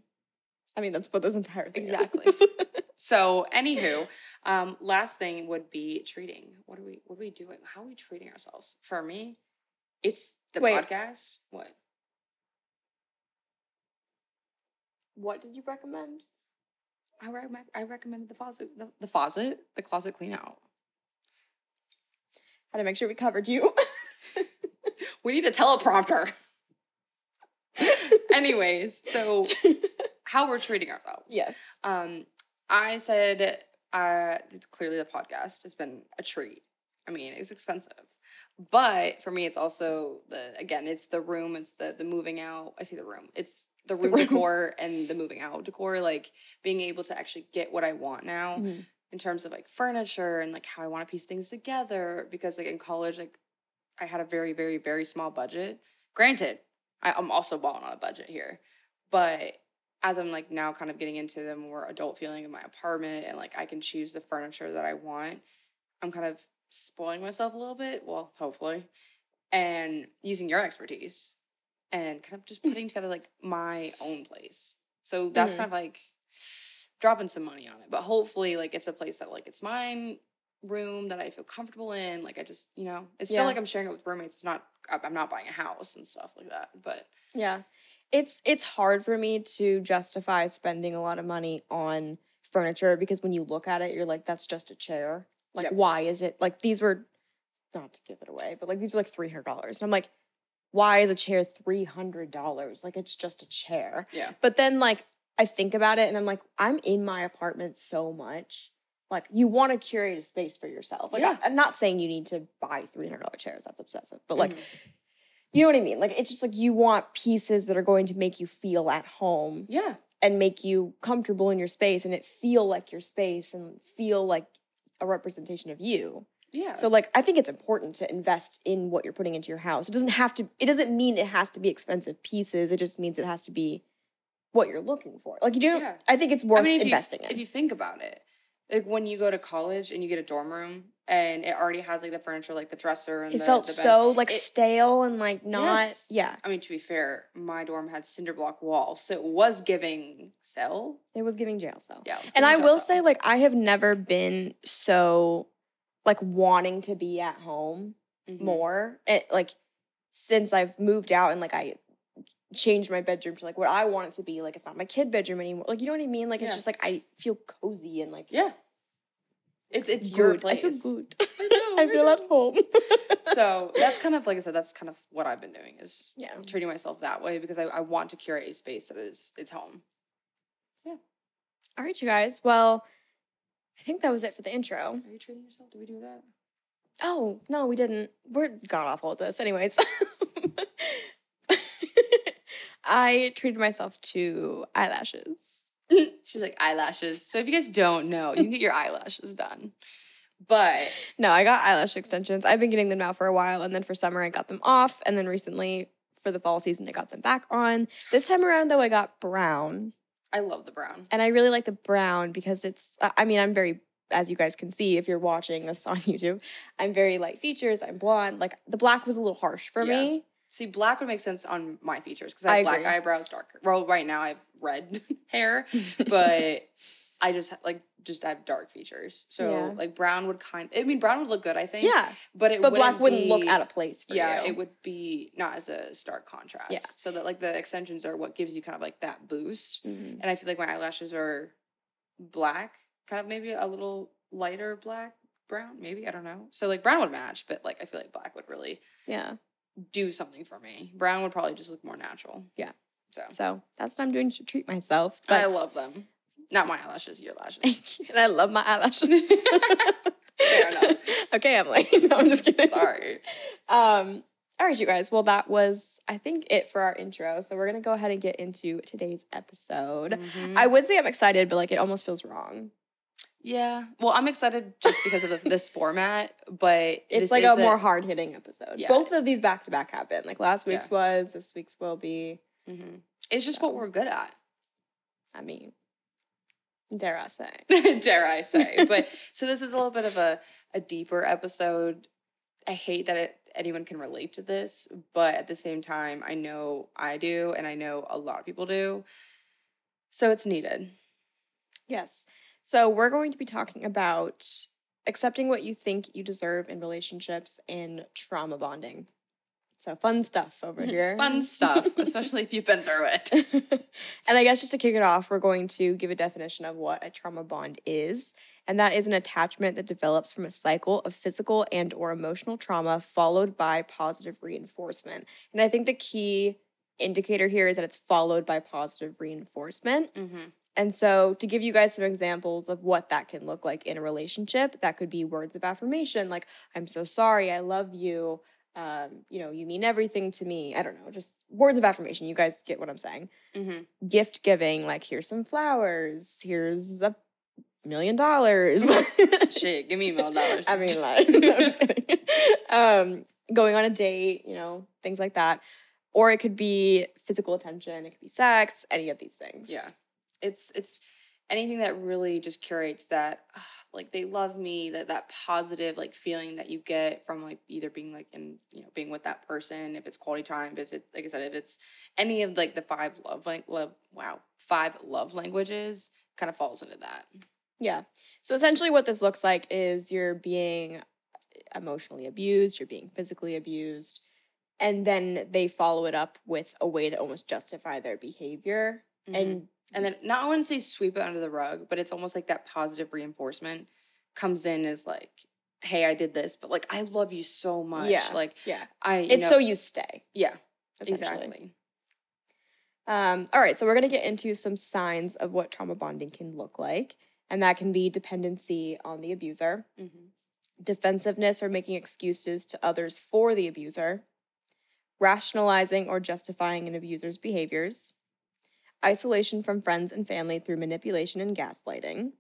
A: I mean, that's what this entire thing is.
B: Exactly. So, anywho, um, last thing would be treating. What are we? What are we doing? How are we treating ourselves? For me, it's the
A: Wait.
B: podcast. What?
A: what did you recommend?
B: I recommend. I recommended the faucet. The, the faucet. The closet clean out.
A: How to make sure we covered you.
B: We need a teleprompter. Anyways, so how we're treating ourselves.
A: yes.
B: Um, I said, uh, it's clearly the podcast It's been a treat. I mean, it's expensive, but for me, it's also the again, it's the room, it's the the moving out. I say the room, it's the
A: The
B: room
A: room.
B: decor and the moving out decor. Like being able to actually get what I want now
A: Mhm.
B: in terms of like furniture and like how I want to piece things together. Because like in college, like I had a very, very, very small budget. Granted, I, I'm also balling on a budget here, but as I'm like now kind of getting into the more adult feeling of my apartment and like I can choose the furniture that I want, I'm kind of spoiling myself a little bit. Well, hopefully, and using your expertise and kind of just putting together like my own place. So that's
A: Mhm.
B: kind of like dropping some money on it. But hopefully, like it's a place that like it's mine room that I feel comfortable in. Like I just, you know, it's still
A: Yeah.
B: like I'm sharing it with roommates. It's not I'm not buying a house and stuff like that. But
A: Yeah. It's it's hard for me to justify spending a lot of money on furniture because when you look at it, you're like, that's just a chair. Like,
B: Yep.
A: why is it like these were not to give it away, but like these were like three hundred dollars. And I'm like, why is a chair three hundred dollars? Like it's just a chair.
B: yeah.
A: But then like I think about it and I'm like, I'm in my apartment so much. Like you want to curate a space for yourself. Like
B: Yeah.
A: I, am not saying you need to buy three hundred dollar chairs. That's obsessive. But like
B: Mhm.
A: You know what I mean? Like it's just like you want pieces that are going to make you feel at home
B: yeah.
A: and make you comfortable in your space and it feel like your space and feel like a representation of you.
B: Yeah.
A: So like I think it's important to invest in what you're putting into your house. It doesn't have to it doesn't mean it has to be expensive pieces. It just means it has to be what you're looking for. Like you do
B: Yeah.
A: I think it's worth
B: I mean,
A: investing
B: you,
A: in.
B: If you think about it, like when you go to college and you get a dorm room and it already has like the furniture, like the dresser and
A: it
B: the,
A: felt
B: the
A: so like
B: It-
A: stale and like not
B: Yes.
A: yeah.
B: I mean, to be fair, my dorm had cinder block walls, so it was giving cell.
A: It was giving jail cell.
B: Yeah,
A: And I will
B: cell.
A: say, like, I have never been so like wanting to be at home
B: Mhm.
A: more. It, like since I've moved out and like I changed my bedroom to like what I want it to be. Like it's not my kid bedroom anymore. Like you know what I mean? Like it's just like I feel cozy and like
B: Yeah, it's it's your place.
A: I feel good.
B: I know,
A: I feel at home.
B: so that's kind of like I said. That's kind of what I've been doing is
A: yeah.
B: treating myself that way because I, I want to curate a space that is it's home. Yeah.
A: All right, you guys. Well, I think that was it for the intro.
B: Are you treating yourself? Did we do that?
A: Oh, no, we didn't. We're god awful at this. Anyways. I treated myself to eyelashes.
B: She's like eyelashes. So if you guys don't know, you can get your eyelashes done. But
A: No, I got eyelash extensions. I've been getting them now for a while, and then for summer I got them off, and then recently for the fall season I got them back on. This time around though, I got brown,
B: I love the brown.
A: and I really like the brown because it's. I- mean, I'm very, as you guys can see if you're watching this on YouTube, I'm very light features. I'm blonde. Like the black was a little harsh for
B: Yeah.
A: me.
B: See, black would make sense on my features because
A: I
B: I have black eyebrows, dark. Well, right now I have red hair, but I just like just have dark features. So
A: Yeah.
B: like brown would kind. I mean, brown would look good, I think.
A: yeah,
B: but it
A: but black wouldn't
B: be,
A: look out of place for
B: Yeah,
A: you.
B: it would be not as a stark contrast.
A: Yeah.
B: So that like the extensions are what gives you kind of like that boost.
A: Mhm.
B: And I feel like my eyelashes are black, kind of maybe a little lighter black, brown, maybe I don't know. So like brown would match, but like I feel like black would really
A: Yeah.
B: Do something for me. Brown would probably just look more natural.
A: Yeah.
B: So,
A: So that's what I'm doing to treat myself. But I
B: love them. Not my eyelashes, your lashes.
A: Thank you. And I love my eyelashes.
B: Fair enough.
A: Okay, Emily. No, I'm just kidding.
B: Sorry.
A: Um, all right, you guys. Well, that was, I think, it for our intro. So we're gonna go ahead and get into today's episode.
B: Mhm.
A: I would say I'm excited, but like it almost feels wrong.
B: Yeah. Well, I'm excited just because of this format, but
A: It's like a more hard hitting episode.
B: Yeah.
A: Both of these back to back happen. Like last week's was, this week's will be.
B: Mhm. It's just what we're good at.
A: I mean, dare I say?
B: dare I say. But so this is a little bit of a, a deeper episode. I hate that it, anyone can relate to this, but at the same time, I know I do, and I know a lot of people do. So it's needed.
A: Yes. So we're going to be talking about accepting what you think you deserve in relationships and trauma bonding. So fun stuff over here.
B: Fun stuff, especially if you've been through it.
A: and I guess just to kick it off, we're going to give a definition of what a trauma bond is. And that is an attachment that develops from a cycle of physical and or emotional trauma followed by positive reinforcement. And I think the key indicator here is that it's followed by positive reinforcement.
B: Mm-hmm.
A: And so, to give you guys some examples of what that can look like in a relationship, that could be words of affirmation like, I'm so sorry, I love you, um, you know, you mean everything to me. I don't know, just words of affirmation. You guys get what I'm saying.
B: Mm-hmm.
A: Gift giving, like, here's some flowers, here's a million dollars.
B: Shit, give me a million dollars.
A: I mean, like, no, I'm just kidding. um, going on a date, you know, things like that. Or it could be physical attention, it could be sex, any of these things.
B: Yeah. It's it's anything that really just curates that ah, like they love me that that positive like feeling that you get from like either being like in you know being with that person if it's quality time if it like i said if it's any of like the five love like love wow five love languages kind of falls into that
A: Yeah. So essentially, what this looks like is you're being emotionally abused, you're being physically abused, and then they follow it up with a way to almost justify their behavior.
B: Mhm.
A: And
B: and then not I wouldn't say sweep it under the rug, but it's almost like that positive reinforcement comes in as like, hey, I did this, but like I love you so much.
A: Yeah,
B: Like
A: yeah,
B: I you
A: it's
B: know-
A: so you stay.
B: yeah, exactly.
A: Um, all right, so we're gonna get into some signs of what trauma bonding can look like, and that can be dependency on the abuser,
B: hmm
A: defensiveness or making excuses to others for the abuser, rationalizing or justifying an abuser's behaviors, isolation from friends and family through manipulation and gaslighting,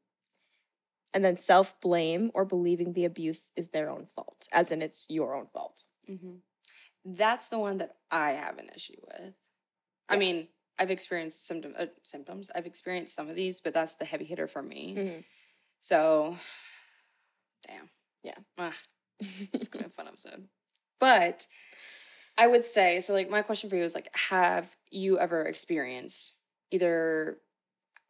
A: and then self blame or believing the abuse is their own fault, as in it's your own fault.
B: hmm That's the one that I have an issue with. I mean, I've experienced symptom uh, symptoms. I've experienced some of these, but that's the heavy hitter for me.
A: Mhm.
B: So, damn.
A: Yeah.
B: Ah, it's gonna be a fun episode. But I would say so. Like, my question for you is like, have you ever experienced either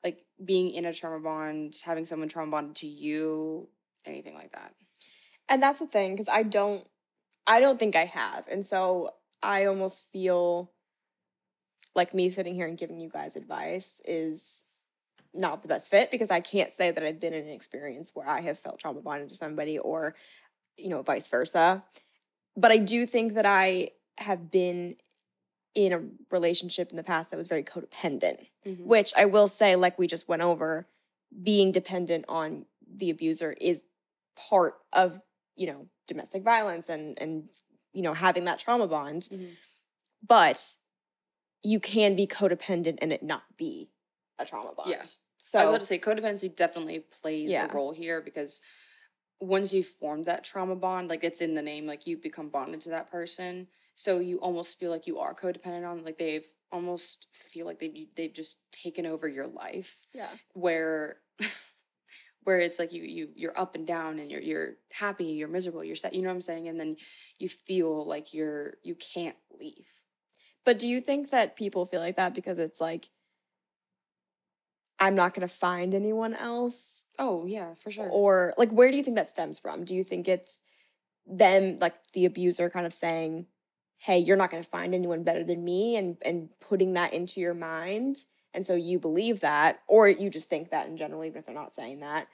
B: like being in a trauma bond, having someone trauma bonded to you, anything like that?
A: and that's the thing because i don't i don't think i have and so i almost feel like me sitting here and giving you guys advice is not the best fit because i can't say that i've been in an experience where i have felt trauma bonded to somebody or you know vice versa but i do think that i have been in a relationship in the past that was very codependent
B: Mhm.
A: which I will say, like we just went over, being dependent on the abuser is part of, you know, domestic violence and and you know, having that trauma bond.
B: Mhm.
A: But you can be codependent and it not be a trauma bond.
B: Yeah. So I was about to say codependency definitely plays
A: Yeah.
B: a role here because once you've formed that trauma bond, like it's in the name, like you become bonded to that person. So you almost feel like you are codependent on, like they've almost feel like they've they've just taken over your life.
A: yeah.
B: Where where it's like you you you're up and down and you're you're happy, you're miserable, you're sad, you know what I'm saying? And then you feel like you're you can't leave.
A: But do you think that people feel like that because it's like I'm not going to find anyone else
B: Oh yeah, for sure.
A: or like where do you think that stems from do you think it's them like the abuser kind of saying hey you're not going to find anyone better than me and and putting that into your mind and so you believe that or you just think that in general even if they're not saying that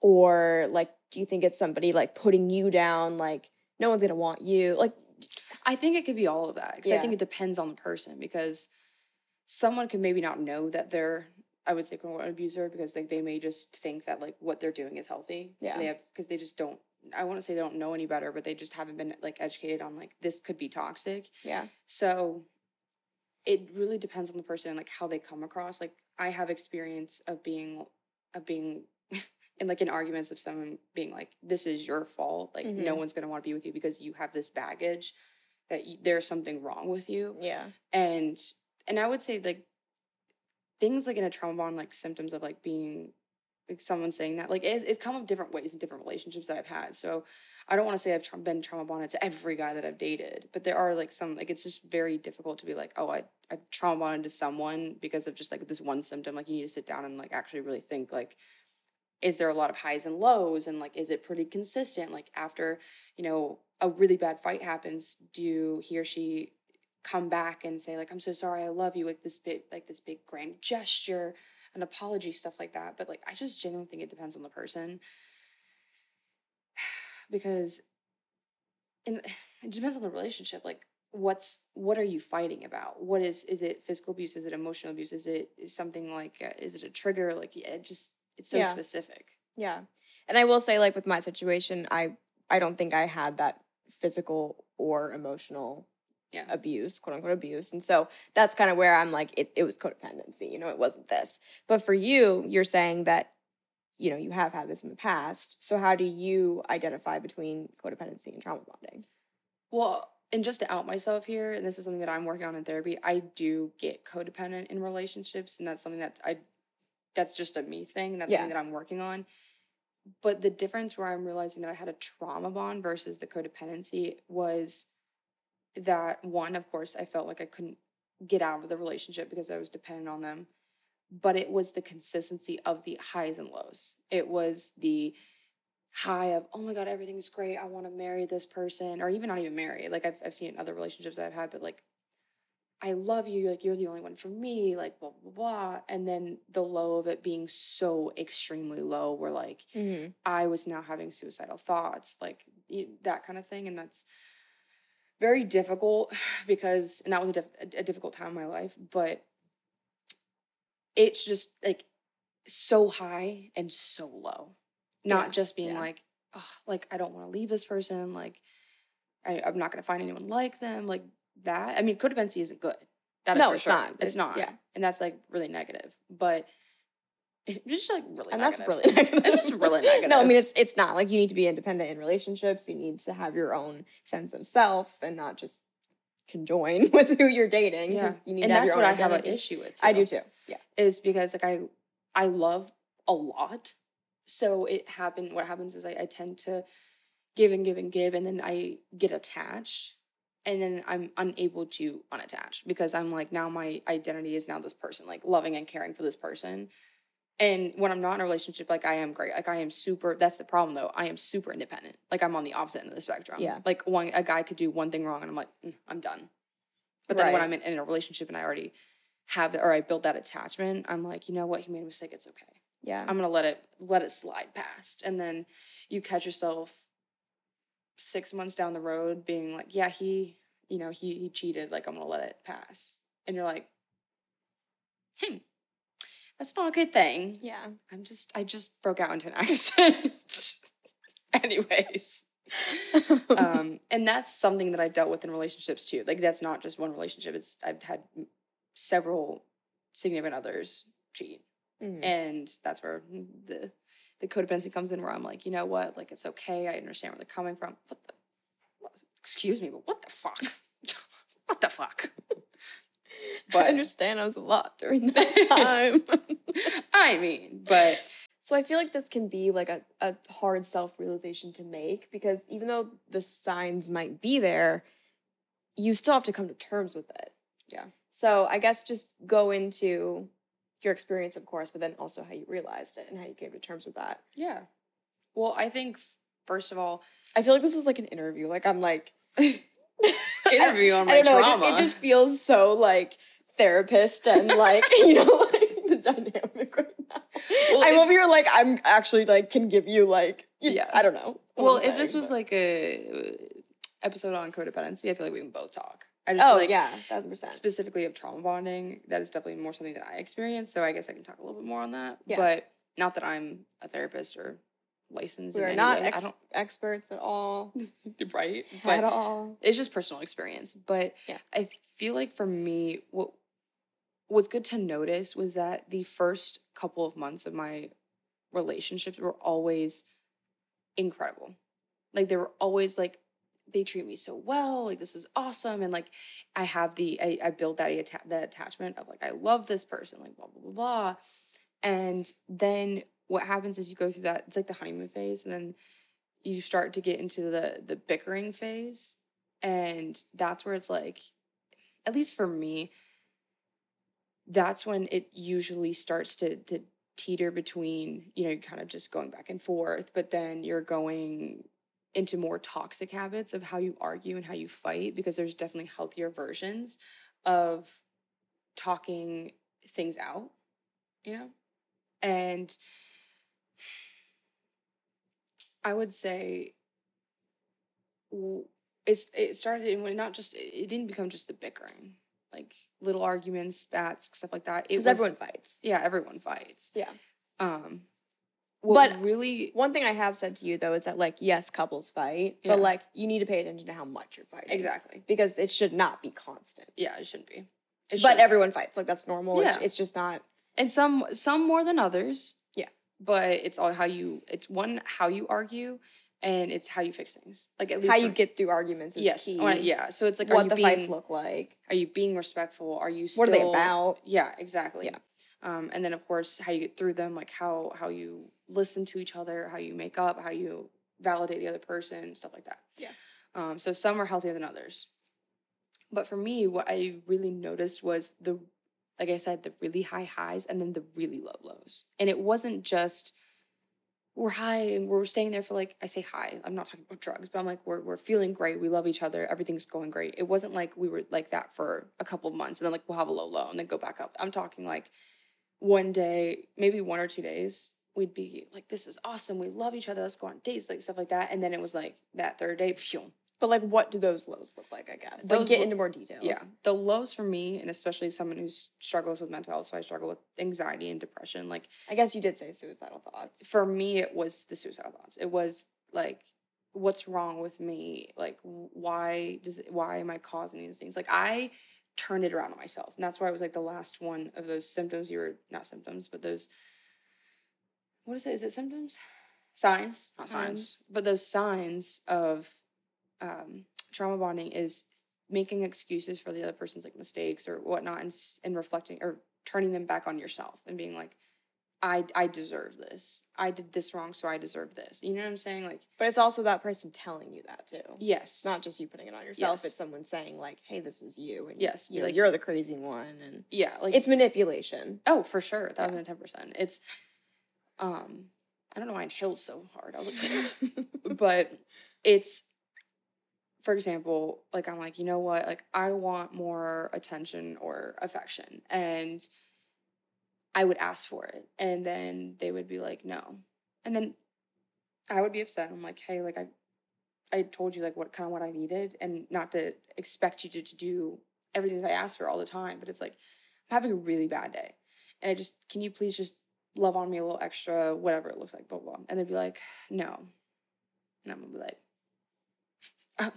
A: or like do you think it's somebody like putting you down like no one's going to want you like
B: I think it could be all of that because I think it depends on the person because someone could maybe not know that they're I would say quote unquote abuser because like they may just think that like what they're doing is healthy.
A: Yeah.
B: They have because they just don't I to say they don't know any better, but they just haven't been like educated on like this could be toxic.
A: yeah
B: So it really depends on the person like how they come across. Like I have experience of being of being in like in arguments of someone being like, "This is your fault. Like no
A: Mhm.
B: one's gonna want to be with you because you have this baggage that there's something wrong with you."
A: yeah
B: And and I would say like things like in a trauma bond, like symptoms of like being like someone saying that, like it, it's come up different ways in different relationships that I've had. So I don't want to say I've tra- been trauma bonded to every guy that I've dated, but there are like some like it's just very difficult to be like, oh, I I've trauma bonded to someone because of just like this one symptom. Like you need to sit down and like actually really think like, is there a lot of highs and lows, and like is it pretty consistent? Like after you know a really bad fight happens, do he or she come back and say like, I'm so sorry, I love you, like this big like this big grand gesture, an apology, stuff like that. But like I just genuinely think it depends on the person because in it depends on the relationship like what's what are you fighting about what is is it physical abuse is it emotional abuse is it is something like uh, is it a trigger like yeah, it just it's so
A: Yeah.
B: specific
A: Yeah. And I will say like with my situation, I I don't think I had that physical or emotional
B: Yeah.
A: abuse, quote unquote abuse. And so that's kind of where I'm like it it was codependency, you know, it wasn't this. But for you, you're saying that you know, you have had this in the past. So how do you identify between codependency and trauma bonding?
B: well and just to out myself here and this is something that i'm working on in therapy i do get codependent in relationships and that's something that i that's just a me thing. And that's
A: Yeah.
B: something that I'm working on. But the difference where I'm realizing that I had a trauma bond versus the codependency was that one, of course, I felt like I couldn't get out of the relationship because I was dependent on them. But it was the consistency of the highs and lows. It was the high of, oh my God, everything's great. I want to marry this person, or even not even marry. Like I've, I've seen in other relationships that I've had, but like, I love you. Like, you're the only one for me, like, blah, blah, blah. And then the low of it being so extremely low, where like,
A: Mhm.
B: I was now having suicidal thoughts, like that kind of thing. And that's very difficult because, and that was a, diff- a difficult time in my life, but it's just like so high and so low. Not
A: Yeah,
B: just being
A: yeah.
B: like, oh, like, I don't want to leave this person. Like, I, I'm not going to find anyone like them. Like that. I mean, codependency isn't good. That is
A: No,
B: for
A: it's
B: sure.
A: not.
B: It's,
A: It's-
B: not.
A: yeah.
B: And that's like really negative. But it's just like really
A: and that's really negative.
B: It's just really negative.
A: no, I mean it's it's not like you need to be independent in relationships. You need to have your own sense of self and not just conjoin with who you're dating.
B: Yeah.
A: You need
B: and
A: to have
B: that's
A: your
B: what I have an issue with.
A: I do too. Yeah.
B: Is because like I I love a lot. So it happened what happens is I, I tend to give and give and give and then I get attached and then I'm unable to unattach because I'm like now my identity is now this person, like loving and caring for this person. And when I'm not in a relationship, like I am great. Like I am super. That's the problem, though. I am super independent. Like I'm on the opposite end of the spectrum.
A: Yeah.
B: Like one, a guy could do one thing wrong, and I'm like, "Mm, I'm done. But then when I'm in, in a relationship and I already have or I build that attachment, I'm like, you know what? He made a mistake. It's okay.
A: Yeah.
B: I'm gonna let it let it slide past, and then you catch yourself six months down the road being like, yeah, he, you know, he he cheated. Like I'm gonna let it pass, and you're like, hmm, that's not a good thing.
A: yeah.
B: I'm just I just broke out into an accent. Anyways. um, and that's something that I've dealt with in relationships too. Like that's not just one relationship. It's I've had several significant others cheat,
A: Mhm.
B: and that's where the the codependency comes in. Where I'm like, you know what? Like it's okay. I understand where they're coming from. What the? What, excuse me, but what the fuck? what the fuck?
A: I understand I was a lot during that time.
B: I mean, but
A: So I feel like this can be like a, a hard self realization to make because even though the signs might be there, you still have to come to terms with it.
B: Yeah.
A: So I guess just go into your experience, of course, but then also how you realized it and how you came to terms with that.
B: yeah. Well, I think first of all,
A: I feel like this is like an interview. Like I'm like
B: interview on my
A: I don't know. It
B: trauma.
A: just, it just feels so like therapist and like you know like the dynamic right now.
B: Well,
A: I'm
B: if-
A: over here like I'm actually like can give you like you
B: Yeah.
A: I don't know.
B: well,
A: I'm
B: if this was
A: but-
B: like a uh, episode on codependency, I feel like we can both talk. I just
A: oh
B: feel like
A: yeah, thousand percent.
B: specifically of trauma bonding, that is definitely more something that I experienced. So I guess I can talk a little bit more on that.
A: Yeah.
B: But not that I'm a therapist or licensed.
A: We are not ex- experts at all.
B: right,
A: at
B: but
A: all.
B: it's just personal experience. But
A: Yeah.
B: I feel like for me, what what's good to notice was that the first couple of months of my relationships were always incredible. Like they were always like they treat me so well. Like this is awesome, and like I have the I, I build that atta- that attachment of like I love this person, like blah blah blah blah. And then what happens is you go through that. It's like the honeymoon phase, and then you start to get into the the bickering phase, and that's where it's like, at least for me, that's when it usually starts to to teeter between you know kind of just going back and forth but then you're going into more toxic habits of how you argue and how you fight because there's definitely healthier versions of talking things out you know and i would say it's it started in when not just it didn't become just the bickering like little arguments spats stuff like that it
A: Because
B: was
A: everyone fights.
B: yeah everyone fights
A: Yeah.
B: um
A: But-
B: really
A: One thing I have said to you though is that like yes, couples fight,
B: Yeah.
A: but like you need to pay attention to how much you're fighting.
B: exactly
A: Because it should not be constant.
B: yeah it shouldn't be It
A: But everyone fights. Like that's normal. It's,
B: Yeah.
A: it's just not
B: and some some more than others. But it's all how you it's one how you argue and it's how you fix things. Like at least
A: How you
B: for-
A: get through arguments is
B: yes,
A: key.
B: I- yeah. So it's like are
A: what the
B: being,
A: fights look like.
B: Are you being respectful? Are you still
A: What are they about?
B: Yeah, exactly.
A: Yeah.
B: Um, and then of course how you get through them, like how how you listen to each other, how you make up, how you validate the other person, stuff like that.
A: Yeah.
B: Um, so some are healthier than others. But for me, what I really noticed was the, like I said, the really high highs and then the really low lows. And it wasn't just we're high and we're staying there for like I say high. I'm not talking about drugs, but I'm like we're we're feeling great. We love each other. Everything's going great. It wasn't like we were like that for a couple of months and then like we'll have a low low and then go back up. I'm talking like one day, maybe one or two days, we'd be like, "This is awesome. We love each other. Let's go on dates, like stuff like that." And then it was like that third day, phew,
A: But like, what do those lows look like? I guess. like,
B: Those
A: get
B: lo-
A: into more details.
B: yeah, the lows for me, and especially someone who struggles with mental health, so I struggle with anxiety and depression. Like
A: I guess you did say suicidal thoughts.
B: for me it was the suicidal thoughts it was like what's wrong with me like why does it, why am i causing these things like i turned it around on myself and that's why I was like the last one of those symptoms you were not symptoms but those what is it is it symptoms signs not signs,
A: Signs.
B: but those signs of um, trauma bonding is making excuses for the other person's like mistakes or whatnot and, and reflecting or turning them back on yourself and being like I I deserve this. I did this wrong, so I deserve this. You know what I'm saying? Like,
A: but it's also that person telling you that too.
B: yes,
A: not just you putting it on yourself.
B: Yes.
A: It's someone saying like, "Hey, this is you," and
B: Yes,
A: you know,
B: like,
A: you're the crazy one, and
B: yeah, like
A: it's manipulation.
B: oh for sure, thousand and ten percent. It's um, I don't know why I inhaled so hard. I was like, but it's for example, like I'm like, you know what? Like I want more attention or affection, and I would ask for it, and then they would be like, no, and then I would be upset. I'm like, hey, like I, I told you like what kind of what I needed, and not to expect you to, to do everything that I asked for all the time, but it's like I'm having a really bad day, and I just can you please just love on me a little extra, whatever it looks like, blah blah, and they'd be like, no, and I'm gonna be like, oh.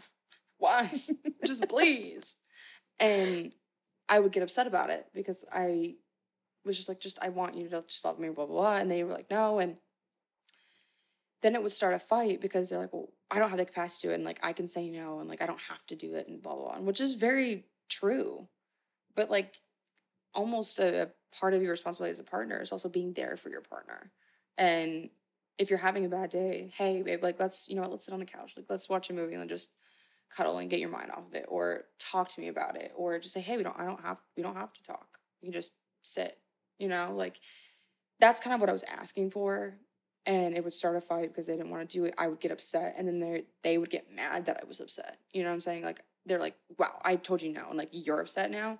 B: Why, just please, and I would get upset about it because I was just like, just I want you to just love me, blah blah blah, and they were like, no, and then it would start a fight because they're like, well, I don't have the capacity to, it, and like I can say no, and like I don't have to do it, and blah blah blah, and which is very true, but like almost a, a part of your responsibility as a partner is also being there for your partner, and if you're having a bad day, hey babe, like let's you know what, let's sit on the couch, like let's watch a movie and just cuddle and get your mind off of it, or talk to me about it, or just say, hey, we don't, I don't have, we don't have to talk, you can just sit, you know, like that's kind of what I was asking for and it would start a fight because they didn't want to do it. I would get upset, and then they they would get mad that I was upset. You know what I'm saying? Like they're like, "Wow, I told you no," and like you're upset now.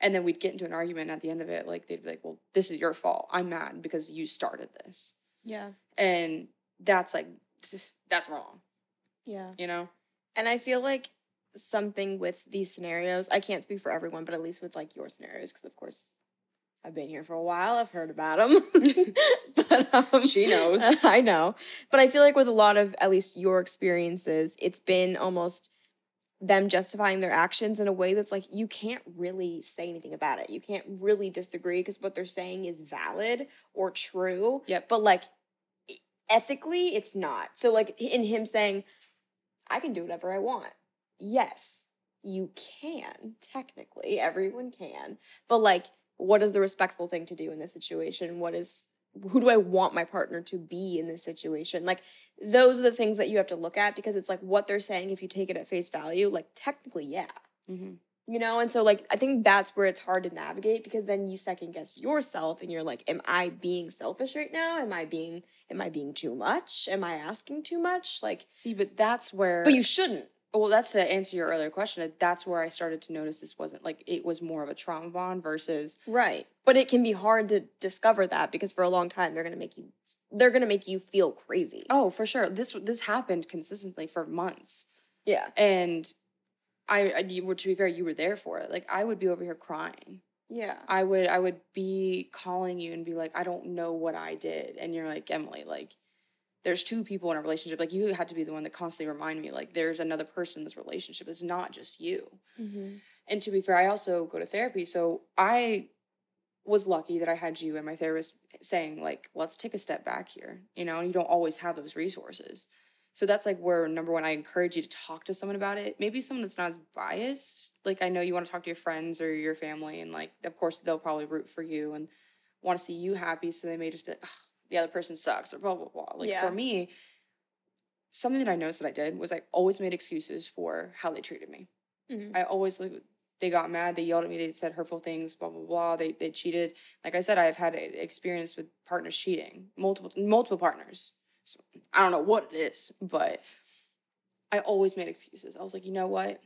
B: And then we'd get into an argument. And at the end of it, like they'd be like, "Well, this is your fault. I'm mad because you started this,"
A: Yeah,
B: and that's like that's wrong.
A: yeah.
B: You know?
A: And I feel like something with these scenarios, I can't speak for everyone, but at least with like your scenarios, because of course I've been here for a while, I've heard about them. but um,
B: She knows.
A: I know. But I feel like with a lot of at least your experiences, it's been almost them justifying their actions in a way that's like you can't really say anything about it. You can't really disagree because what they're saying is valid or true.
B: Yep.
A: But like ethically, it's not. So like in him saying, I can do whatever I want. Yes, you can, technically. Everyone can. But like, what is the respectful thing to do in this situation? What is who do I want my partner to be in this situation? Like those are the things that you have to look at because it's like what they're saying if you take it at face value, like technically, yeah.
B: Mm-hmm.
A: You know, and so like I think that's where it's hard to navigate because then you second guess yourself and you're like, am I being selfish right now? Am I being am I being too much? Am I asking too much? Like
B: See, but that's where.
A: but you shouldn't.
B: Well, that's to answer your earlier question. That's where I started to notice this wasn't like it was more of a trauma bond versus
A: Right. But it can be hard to discover that because for a long time they're going to make you they're going to make you feel crazy.
B: oh, for sure. This this happened consistently for months.
A: yeah.
B: and I, I you were to be fair, you were there for it. Like I would be over here crying.
A: Yeah.
B: I would I would be calling you and be like, I don't know what I did, and you're like, Emily, like there's two people in a relationship. Like you had to be the one that constantly remind me, like there's another person in this relationship. It's not just you.
A: Mm-hmm.
B: And to be fair, I also go to therapy, so I was lucky that I had you and my therapist saying like, let's take a step back here. You know, you don't always have those resources. So that's like where number one, I encourage you to talk to someone about it. Maybe someone that's not as biased. Like I know you want to talk to your friends or your family, and like of course they'll probably root for you and want to see you happy. So they may just be like, "Ugh, the other person sucks or blah blah blah. Like
A: Yeah.
B: for me, something that I noticed that I did was I always made excuses for how they treated me.
A: Mhm.
B: I always like they got mad, they yelled at me, they said hurtful things, blah blah blah. They they cheated. Like I said, I've had experience with partners cheating, multiple multiple partners. I don't know what it is, but I always made excuses. I was like, you know what?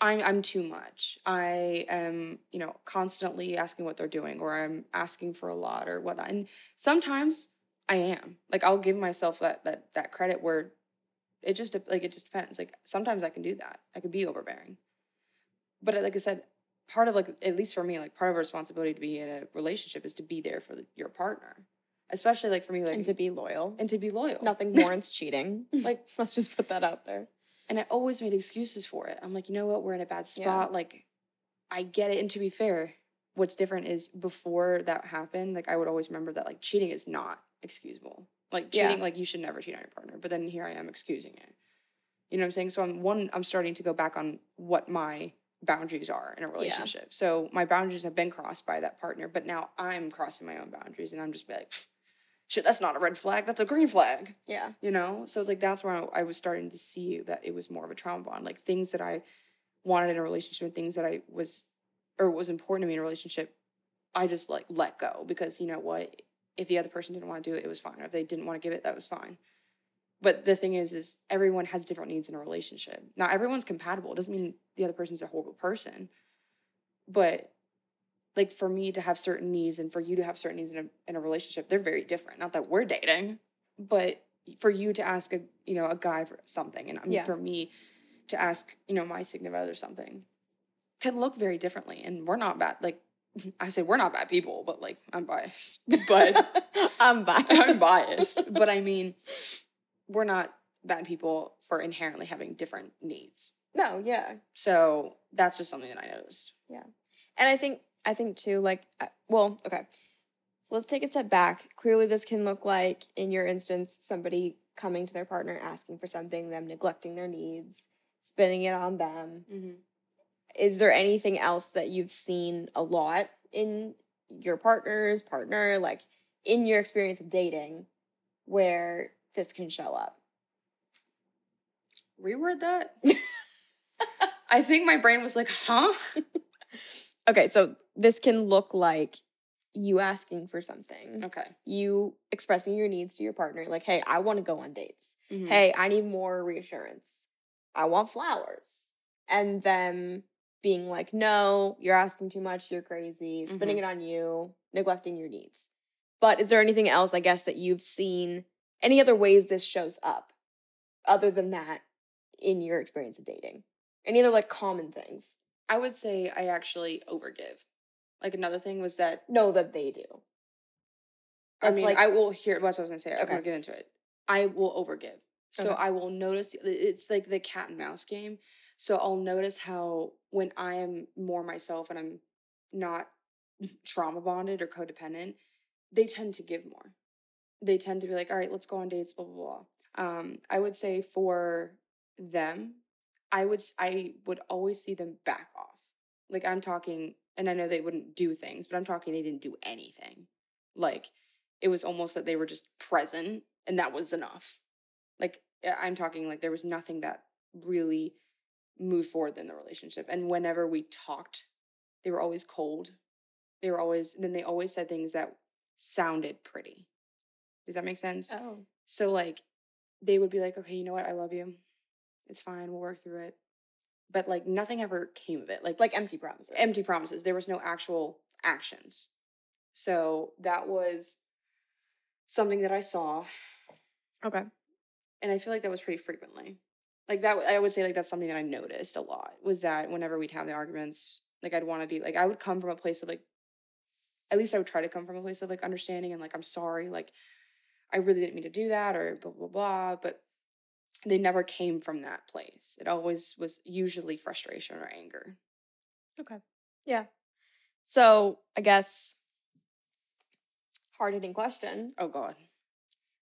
B: I'm I'm too much. I am, you know, constantly asking what they're doing, or I'm asking for a lot, or whatnot. And sometimes I am. Like I'll give myself that that that credit where it just like it just depends. Like sometimes I can do that. I could be overbearing. But like I said, part of like at least for me, like part of a responsibility to be in a relationship is to be there for the, your partner, especially like for me, like
A: and to be loyal.
B: and to be loyal.
A: Nothing warrants cheating.
B: Like
A: let's just put that out there.
B: and I always made excuses for it. I'm like, you know what? We're in a bad
A: Yeah.
B: spot. Like, I get it. And to be fair, what's different is before that happened, like I would always remember that like cheating is not excusable. Like
A: Yeah.
B: cheating, like you should never cheat on your partner. But then here I am excusing it. You know what I'm saying? So I'm one, I'm starting to go back on what my boundaries are in a relationship. So my boundaries have been crossed by that partner, but now I'm crossing my own boundaries and I'm just like, shit, that's not a red flag, that's a green flag.
A: Yeah.
B: you know? So it's like that's where I, I was starting to see that it was more of a trauma bond like things that i wanted in a relationship and things that i was or was important to me in a relationship i just like let go because you know what if the other person didn't want to do it it was fine. Or if they didn't want to give it that was fine. But the thing is is everyone has different needs in a relationship. Now everyone's compatible it doesn't mean the other person's a horrible person but like for me to have certain needs and for you to have certain needs in a in a relationship, they're very different. Not that we're dating, but for you to ask a you know a guy for something, and I mean
A: Yeah.
B: for me to ask you know my significant other something, can look very differently. And we're not bad. Like I say, we're not bad people, but like I'm biased. But
A: I'm biased.
B: I'm biased. But I mean, we're not bad people for inherently having different needs.
A: no, yeah.
B: So that's just something that I noticed.
A: Yeah and I think I think too, like, uh, well, okay. Let's take a step back. Clearly, this can look like, in your instance, somebody coming to their partner asking for something, them neglecting their needs, spinning it on them.
B: Mm-hmm.
A: Is there anything else that you've seen a lot in your partner's partner, like in your experience of dating, where this can show up?
B: Reword that. I think my brain was like, huh?
A: Okay, so this can look like you asking for something.
B: Okay.
A: you expressing your needs to your partner like hey i want to go on dates
B: Mhm.
A: hey i need more reassurance i want flowers and them being like no you're asking too much you're crazy spinning
B: Mhm.
A: it on you neglecting your needs but is there anything else i guess that you've seen any other ways this shows up other than that in your experience of dating any other like common things
B: I would say I actually overgive. Like another thing was that
A: No, that they do
B: I
A: That's
B: mean
A: like-
B: I will hear what I was gonna say. I'm
A: Okay.
B: gonna get into it. I will overgive. So
A: Okay.
B: I will notice it's like the cat and mouse game. So I'll notice how when I am more myself and I'm not trauma bonded or codependent, they tend to give more. They tend to be like, all right, let's go on dates, blah blah blah. Um, I would say for them, I would s- I would always see them back off. Like I'm talking, and I know they wouldn't do things, but I'm talking they didn't do anything. Like it was almost that they were just present, and that was enough. Like I- I'm talking like there was nothing that really moved forward in the relationship. And whenever we talked, they were always cold. They were always then they always said things that sounded pretty. Does that make sense?
A: oh
B: So like they would be like, okay, you know what? I love you. It's fine. We'll work through it. But like nothing ever came of it. Like
A: like empty promises
B: empty promises. There was no actual actions. So that was something that I saw,
A: okay
B: and I feel like that was pretty frequently. Like that, I would say like that's something that I noticed a lot was that whenever we'd have the arguments, like I'd want to be like I would come from a place of like, at least I would try to come from a place of like understanding and like I'm sorry, like I really didn't mean to do that or blah blah blah, but they never came from that place. It always was usually frustration or anger. Okay. Yeah.
A: So I guess hard hitting question.
B: Oh God.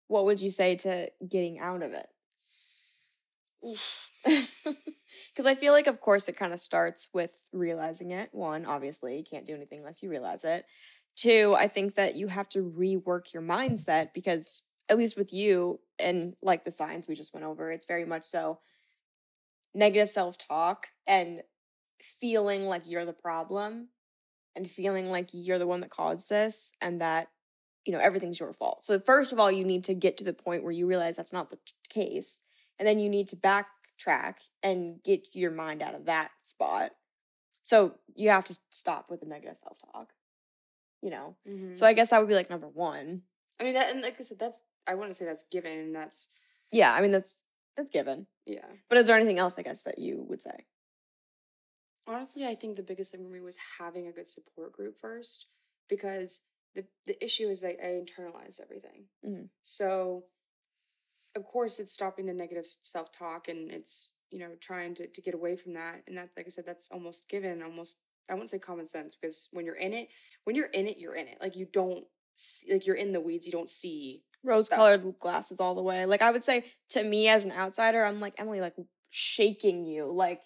A: What would you say to getting out of it? Because I feel like, of course, it kind of starts with realizing it. One, obviously, you can't do anything unless you realize it. Two, I think that you have to rework your mindset because, at least with you and like the signs we just went over, it's very much so negative self talk and feeling like you're the problem and feeling like you're the one that caused this and that you know everything's your fault. So first of all, you need to get to the point where you realize that's not the case and then you need to backtrack and get your mind out of that spot. So you have to stop with the negative self talk. You know.
B: Mhm.
A: So I guess that would be like number 1.
B: I mean that, and like I said, that's I wouldn't say that's given, and that's
A: Yeah, I mean that's that's given.
B: yeah.
A: But is there anything else I guess that you would say?
B: Honestly, I think the biggest thing for me was having a good support group first, because the the issue is that I internalized everything.
A: Mhm.
B: So, of course, it's stopping the negative self talk, and it's you know trying to to get away from that. And that, like I said, that's almost given, almost I wouldn't say common sense because when you're in it, when you're in it, you're in it. Like you don't see, like you're in the weeds. You don't see.
A: Rose colored glasses all the way. Like I would say to me as an outsider, I'm like Emily, like shaking you. Like,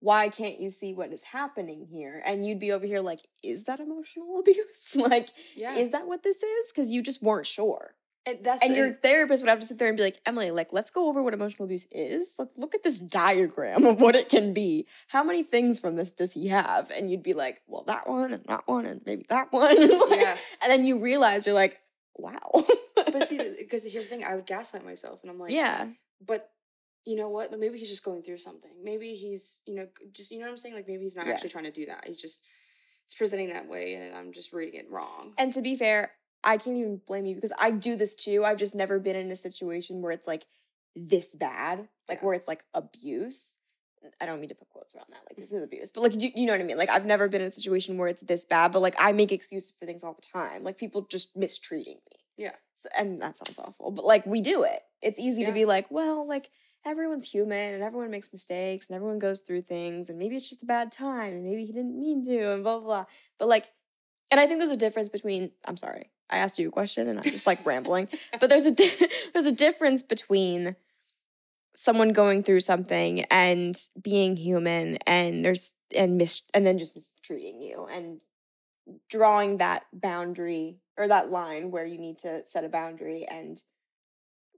A: why can't you see what is happening here? And you'd be over here like, is that emotional abuse? like,
B: Yeah,
A: is that what this is? Because you just weren't sure.
B: and that's
A: And
B: the-
A: your therapist would have to sit there and be like, Emily, like, let's go over what emotional abuse is. Let's look at this diagram of what it can be. How many things from this does he have? And you'd be like, well, that one and that one and maybe that one. Like,
B: yeah.
A: And then you realize you're like, wow.
B: But see, because here's the thing, I would gaslight myself, and I'm like,
A: yeah.
B: but you know what? Maybe he's just going through something. Maybe he's, you know, just you know what I'm saying. Like maybe he's not
A: Yeah.
B: actually trying to do that. He's just it's presenting that way, and I'm just reading it wrong.
A: And to be fair, I can't even blame you because I do this too. I've just never been in a situation where it's like this bad, like
B: Yeah.
A: where it's like abuse. I don't mean to put quotes around that, like this is abuse, but like you, you know what I mean. Like I've never been in a situation where it's this bad, but like I make excuses for things all the time, like people just mistreating me.
B: Yeah.
A: So, and that sounds awful, but like we do it. It's easy to be like, well, like everyone's human and everyone makes mistakes and everyone goes through things and maybe it's just a bad time and maybe he didn't mean to and blah blah blah. But like, and I think there's a difference between. I'm sorry, I asked you a question and I'm just like rambling, but there's a di- there's a difference between someone going through something and being human and there's and mis and then just mistreating you and drawing that boundary or that line where you need to set a boundary and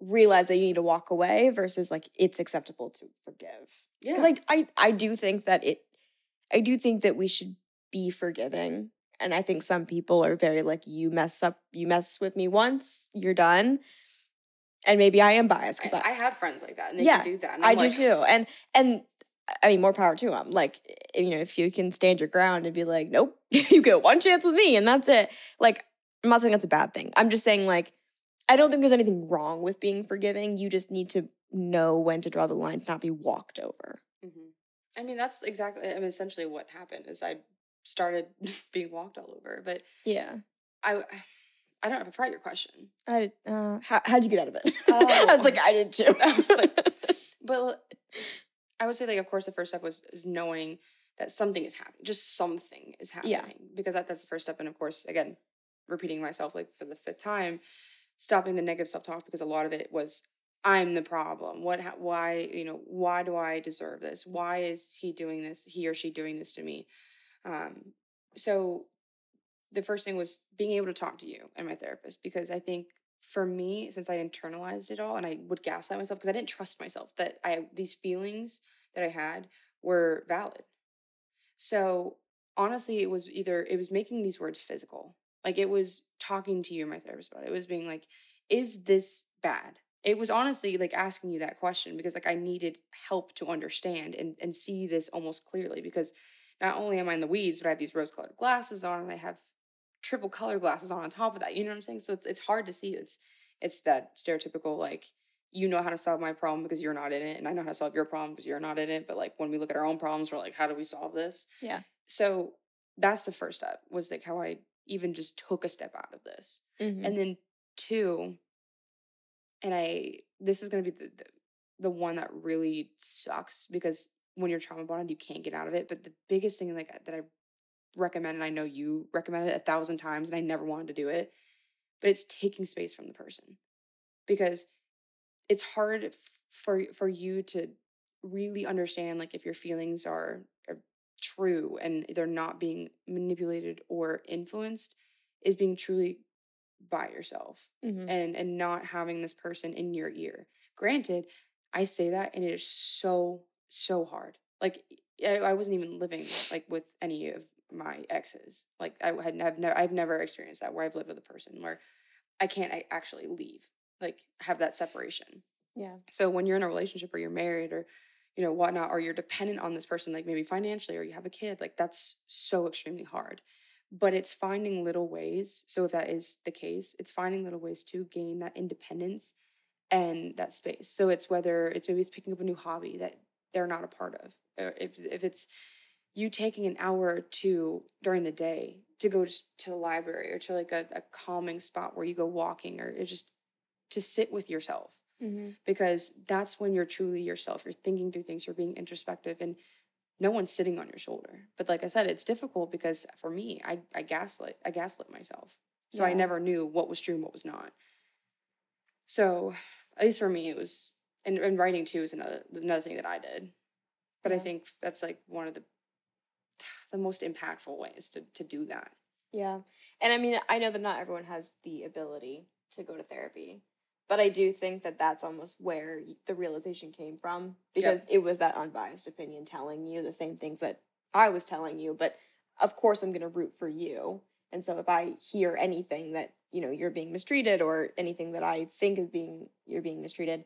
A: realize that you need to walk away versus like it's acceptable to forgive.
B: yeah,
A: Because I, I I do think that it I do think that we should be forgiving. And I think some people are very like, you mess up, you mess with me once, you're done. And maybe I am biased
B: I,
A: because
B: I have friends like that, and they
A: Yeah,
B: can do that. And
A: I
B: I'm
A: do too. And and I mean, more power to them. Like, you know, if you can stand your ground and be like, nope, you get one chance with me, and that's it. Like, I'm not saying that's a bad thing. I'm just saying, like, I don't think there's anything wrong with being forgiving. You just need to know when to draw the line to not be walked over.
B: mhm. I mean, that's exactly. I mean, essentially what happened is I started being walked all over, but
A: Yeah.
B: I. I don't. I forgot your question.
A: I uh, how how'd you get out of it?
B: Oh.
A: I was like, I did too.
B: I was like- But I would say, like, of course, the first step was is knowing that something is happening. Just something is happening.
A: Yeah.
B: Because that, that's the first step. And of course, again, repeating myself like for the fifth time, stopping the negative self talk because a lot of it was I'm the problem. What? ha- Why? You know? Why do I deserve this? Why is he doing this? He or she doing this to me? Um, so the first thing was being able to talk to you and my therapist because I think for me, since I internalized it all and I would gaslight myself because I didn't trust myself that I these feelings that I had were valid. So honestly, it was either it was making these words physical. Like it was talking to you, my therapist about it. It was being like, is this bad? It was honestly like asking you that question because like I needed help to understand and, and see this almost clearly because not only am I in the weeds, but I have these rose colored glasses on and I have triple color glasses on on top of that. You know what I'm saying? So it's it's hard to see. It's it's that stereotypical like you know how to solve my problem because you're not in it, and I know how to solve your problem because you're not in it. But like when we look at our own problems, we're like, how do we solve this?
A: Yeah.
B: So that's the first step was like how I even just took a step out of this.
A: Mhm.
B: And then two, and I this is gonna be the, the the one that really sucks because when you're trauma bonded, you can't get out of it. But the biggest thing like that I recommend, and I know you recommend it a thousand times, and I never wanted to do it, but it's taking space from the person because it's hard f- for for you to really understand like if your feelings are, are true and they're not being manipulated or influenced is being truly by yourself
A: Mhm.
B: and and not having this person in your ear. Granted i say that and it is so so hard. Like i, I wasn't even living like with any of my exes. Like i had have never i've never experienced that where i've lived with a person where i can't actually leave like have that separation
A: Yeah.
B: so when you're in a relationship or you're married or you know whatnot, or you're dependent on this person, like maybe financially, or you have a kid, like that's so extremely hard. But it's finding little ways. So if that is the case, it's finding little ways to gain that independence and that space. So it's whether it's maybe it's picking up a new hobby that they're not a part of, or if if it's you taking an hour or two during the day to go to the library or to like a, a calming spot where you go walking or it's just to sit with yourself
A: Mhm.
B: because that's when you're truly yourself. You're thinking through things, you're being introspective, and no one's sitting on your shoulder. But like I said, it's difficult because for me, I, I gaslit, I gaslit myself. So I never knew what was true and what was not. So at least for me, it was and, and writing too is another another thing that I did. But I think that's like one of the the most impactful ways to to do that.
A: Yeah. And I mean, I know that not everyone has the ability to go to therapy, but I do think that that's almost where the realization came from because it was that unbiased opinion telling you the same things that I was telling you. But of course, I'm going to root for you. And so if I hear anything that, you know, you're being mistreated or anything that I think is being, you're being mistreated,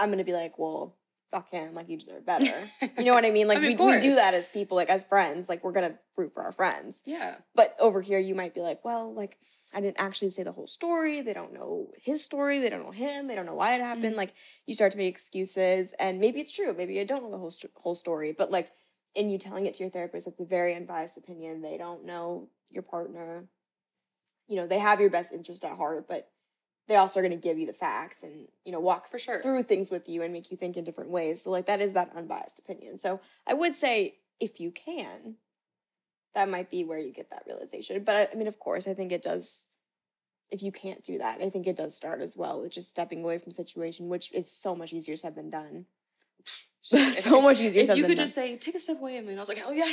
A: I'm going to be like, well, fuck him. Like, you deserve better. You know what I mean? Like,
B: mean,
A: we, we do that as people, like, as friends. Like, we're going to root for our friends.
B: Yeah.
A: But over here, you might be like, well, like, I didn't actually say the whole story. They don't know his story. They don't know him. They don't know why it happened.
B: Mhm.
A: Like, you start to make excuses, and maybe it's true. Maybe I don't know the whole st- whole story. But like, in you telling it to your therapist, it's a very unbiased opinion. They don't know your partner. You know, they have your best interest at heart, but they also are going to give you the facts and you know walk
B: For sure.
A: through things with you and make you think in different ways. So like that is that unbiased opinion. So I would say if you can, that might be where you get that realization. But I, mean, of course, I think it does. If you can't do that, I think it does start as well with just stepping away from situation, which is so much easier said than done. so much easier
B: If
A: said
B: you
A: than
B: could
A: done.
B: just say, take a step away, I mean, I was like, hell yeah.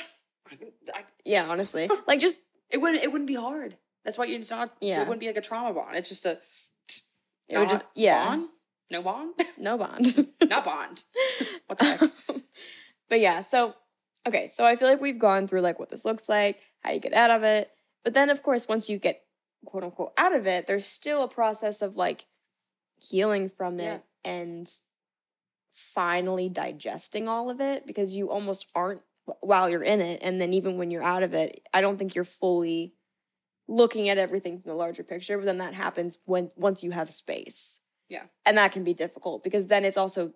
B: I, I,
A: yeah, honestly, like just
B: it wouldn't it wouldn't be hard. That's why you it's not
A: Yeah.
B: it wouldn't be like a trauma bond. It's just a
A: It would just- yeah.
B: bond? No bond?
A: no bond.
B: not bond. What the heck?
A: but yeah, so okay, so I feel like we've gone through like what this looks like, how you get out of it. But then of course, once you get quote unquote out of it, there's still a process of like healing from
B: Yeah.
A: it and finally digesting all of it because you almost aren't while you're in it and then even when you're out of it, I don't think you're fully looking at everything from the larger picture, but then that happens when once you have space.
B: Yeah.
A: And that can be difficult because then it's also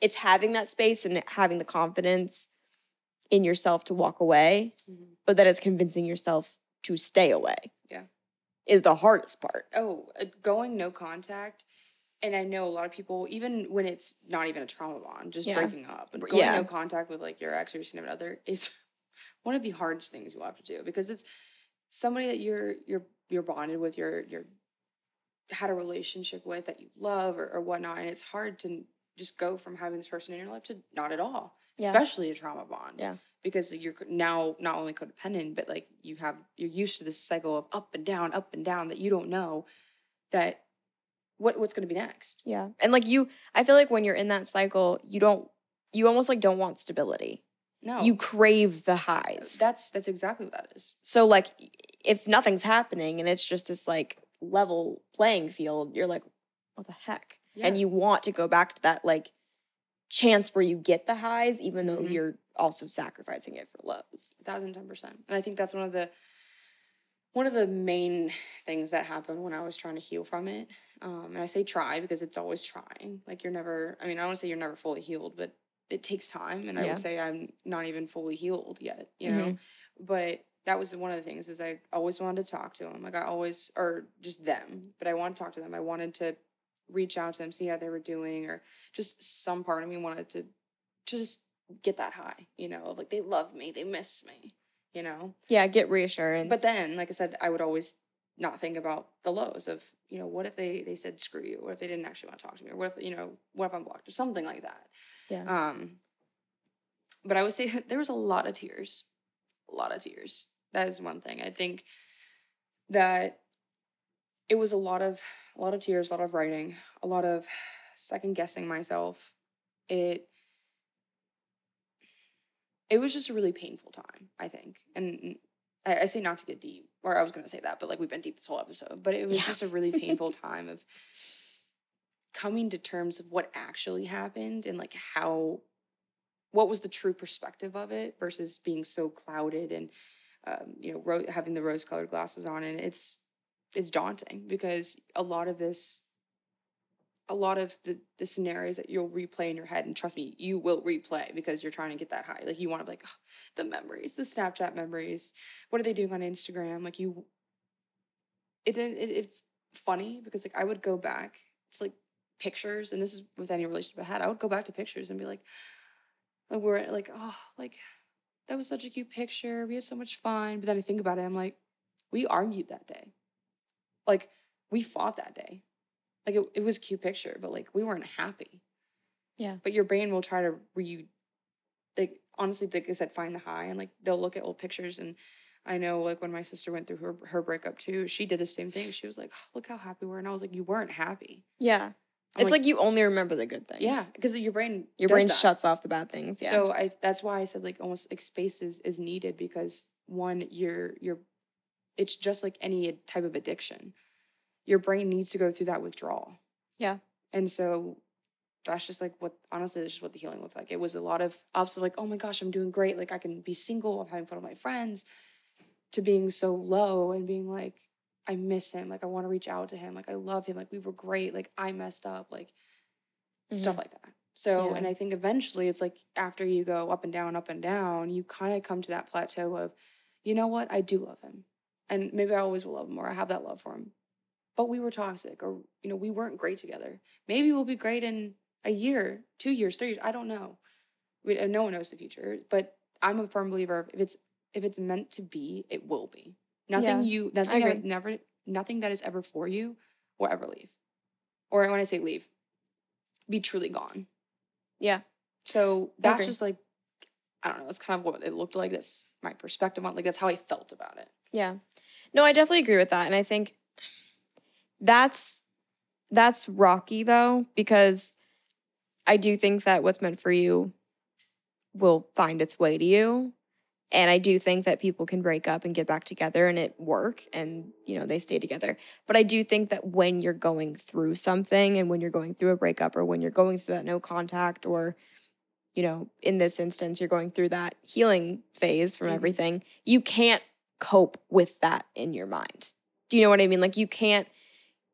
A: it's having that space and having the confidence in yourself to walk away,
B: Mhm.
A: but then it's convincing yourself to stay away.
B: Yeah.
A: Is the hardest part.
B: Oh, uh, going no contact. And I know a lot of people, even when it's not even a trauma bond, just
A: Yeah.
B: breaking up and going
A: yeah.
B: no contact with like your ex or your significant other is one of the hardest things you'll have to do because it's somebody that you're you're you're bonded with, you're you're had a relationship with that you love or, or whatnot, and it's hard to just go from having this person in your life to not at all,
A: Yeah.
B: especially a trauma bond.
A: Yeah.
B: Because you're now not only codependent, but like you have you're used to this cycle of up and down, up and down that you don't know that what what's going to be next.
A: Yeah. And like you I feel like when you're in that cycle, you don't you almost like don't want stability.
B: No,
A: You crave the highs.
B: that's that's exactly what that is.
A: so like if nothing's happening and it's just this like level playing field, you're like, what the heck? And you want to go back to that like chance where you get the highs, even though
B: Mhm.
A: you're also sacrificing it for lows.
B: thousand ten percent. And i think that's one of the one of the main things that happened when i was trying to heal from it. Um, and i say try because it's always trying. Like you're never i mean i don't want to say you're never fully healed but it takes time. And i would say i'm not even fully healed yet you
A: Mm-hmm.
B: know but that was one of the things is i always wanted to talk to them like i always or just them but i wanted to talk to them. I wanted to reach out to them see how they were doing or just some part of me wanted to to just get that high you know like they love me they miss me you know
A: Yeah, get reassurance.
B: but then like i said i would always not think about the lows of you know what if they they said screw you what if they didn't actually want to talk to me or what if you know what if i'm blocked or something like that
A: Yeah.
B: um but i would say there was a lot of tears a lot of tears that is one thing i think that it was a lot of a lot of tears a lot of writing a lot of second guessing myself it it was just a really painful time i think and I, I say not to get deep, or I was gonna say that, but like we've been deep this whole episode. But it was
A: Yeah.
B: just a really painful time of coming to terms of what actually happened and like how what was the true perspective of it versus being so clouded and um, you know ro- having the rose colored glasses on and it's it's daunting because a lot of this a lot of the the scenarios that you'll replay in your head and trust me you will replay because you're trying to get that high. Like you want to be like "Oh, the memories the snapchat memories. What are they doing on instagram? Like you it, it it's funny because like i would go back to like pictures and this is with any relationship i had i would go back to pictures and be like like we're like oh like that was such a cute picture. We had so much fun. But then i think about it i'm like we argued that day like we fought that day like it, it was a cute picture but like we weren't happy
A: Yeah.
B: but your brain will try to re like honestly like i said find the high and like they'll look at old pictures and i know like when my sister went through her her breakup too she did the same thing she was like "Oh, look how happy we were and i was like you weren't happy
A: Yeah.
B: I'm
A: it's like, you only remember the good things.
B: yeah because your brain
A: Your brain
B: that.
A: shuts off the bad things. Yeah.
B: So I that's why I said like almost like space is, is needed because one, you're you're it's just like any type of addiction. Your brain needs to go through that withdrawal.
A: Yeah.
B: And so that's just like what honestly that's just what the healing looked like. It was a lot of ups of like, oh my gosh, I'm doing great. Like I can be single, I'm having fun with my friends, to being so low and being like, I miss him. Like I want to reach out to him. Like I love him. Like we were great. Like I messed up. Like stuff mm-hmm. like that. So,
A: Yeah.
B: and I think eventually it's like after you go up and down, up and down, you kind of come to that plateau of, you know what, I do love him. And maybe I always will love him or I have that love for him. But we were toxic or, you know, we weren't great together. Maybe we'll be great in a year, two years, three years. I don't know. We, no one knows the future. But I'm a firm believer of if it's if it's meant to be, it will be. Nothing
A: Yeah,
B: you nothing that never nothing that is ever for you will ever leave. Or when I say leave, be truly gone.
A: Yeah.
B: So that's just like I don't know. That's kind of what it looked like. That's my perspective on like that's how I felt about it.
A: Yeah. No, I definitely agree with that. And I think that's that's rocky though, because I do think that what's meant for you will find its way to you. And I do think that people can break up and get back together and it work and you know they stay together. But I do think that when you're going through something and when you're going through a breakup or when you're going through that no contact or you know, in this instance you're going through that healing phase from
B: Mhm.
A: everything, you can't cope with that in your mind. Do you know what I mean? Like you can't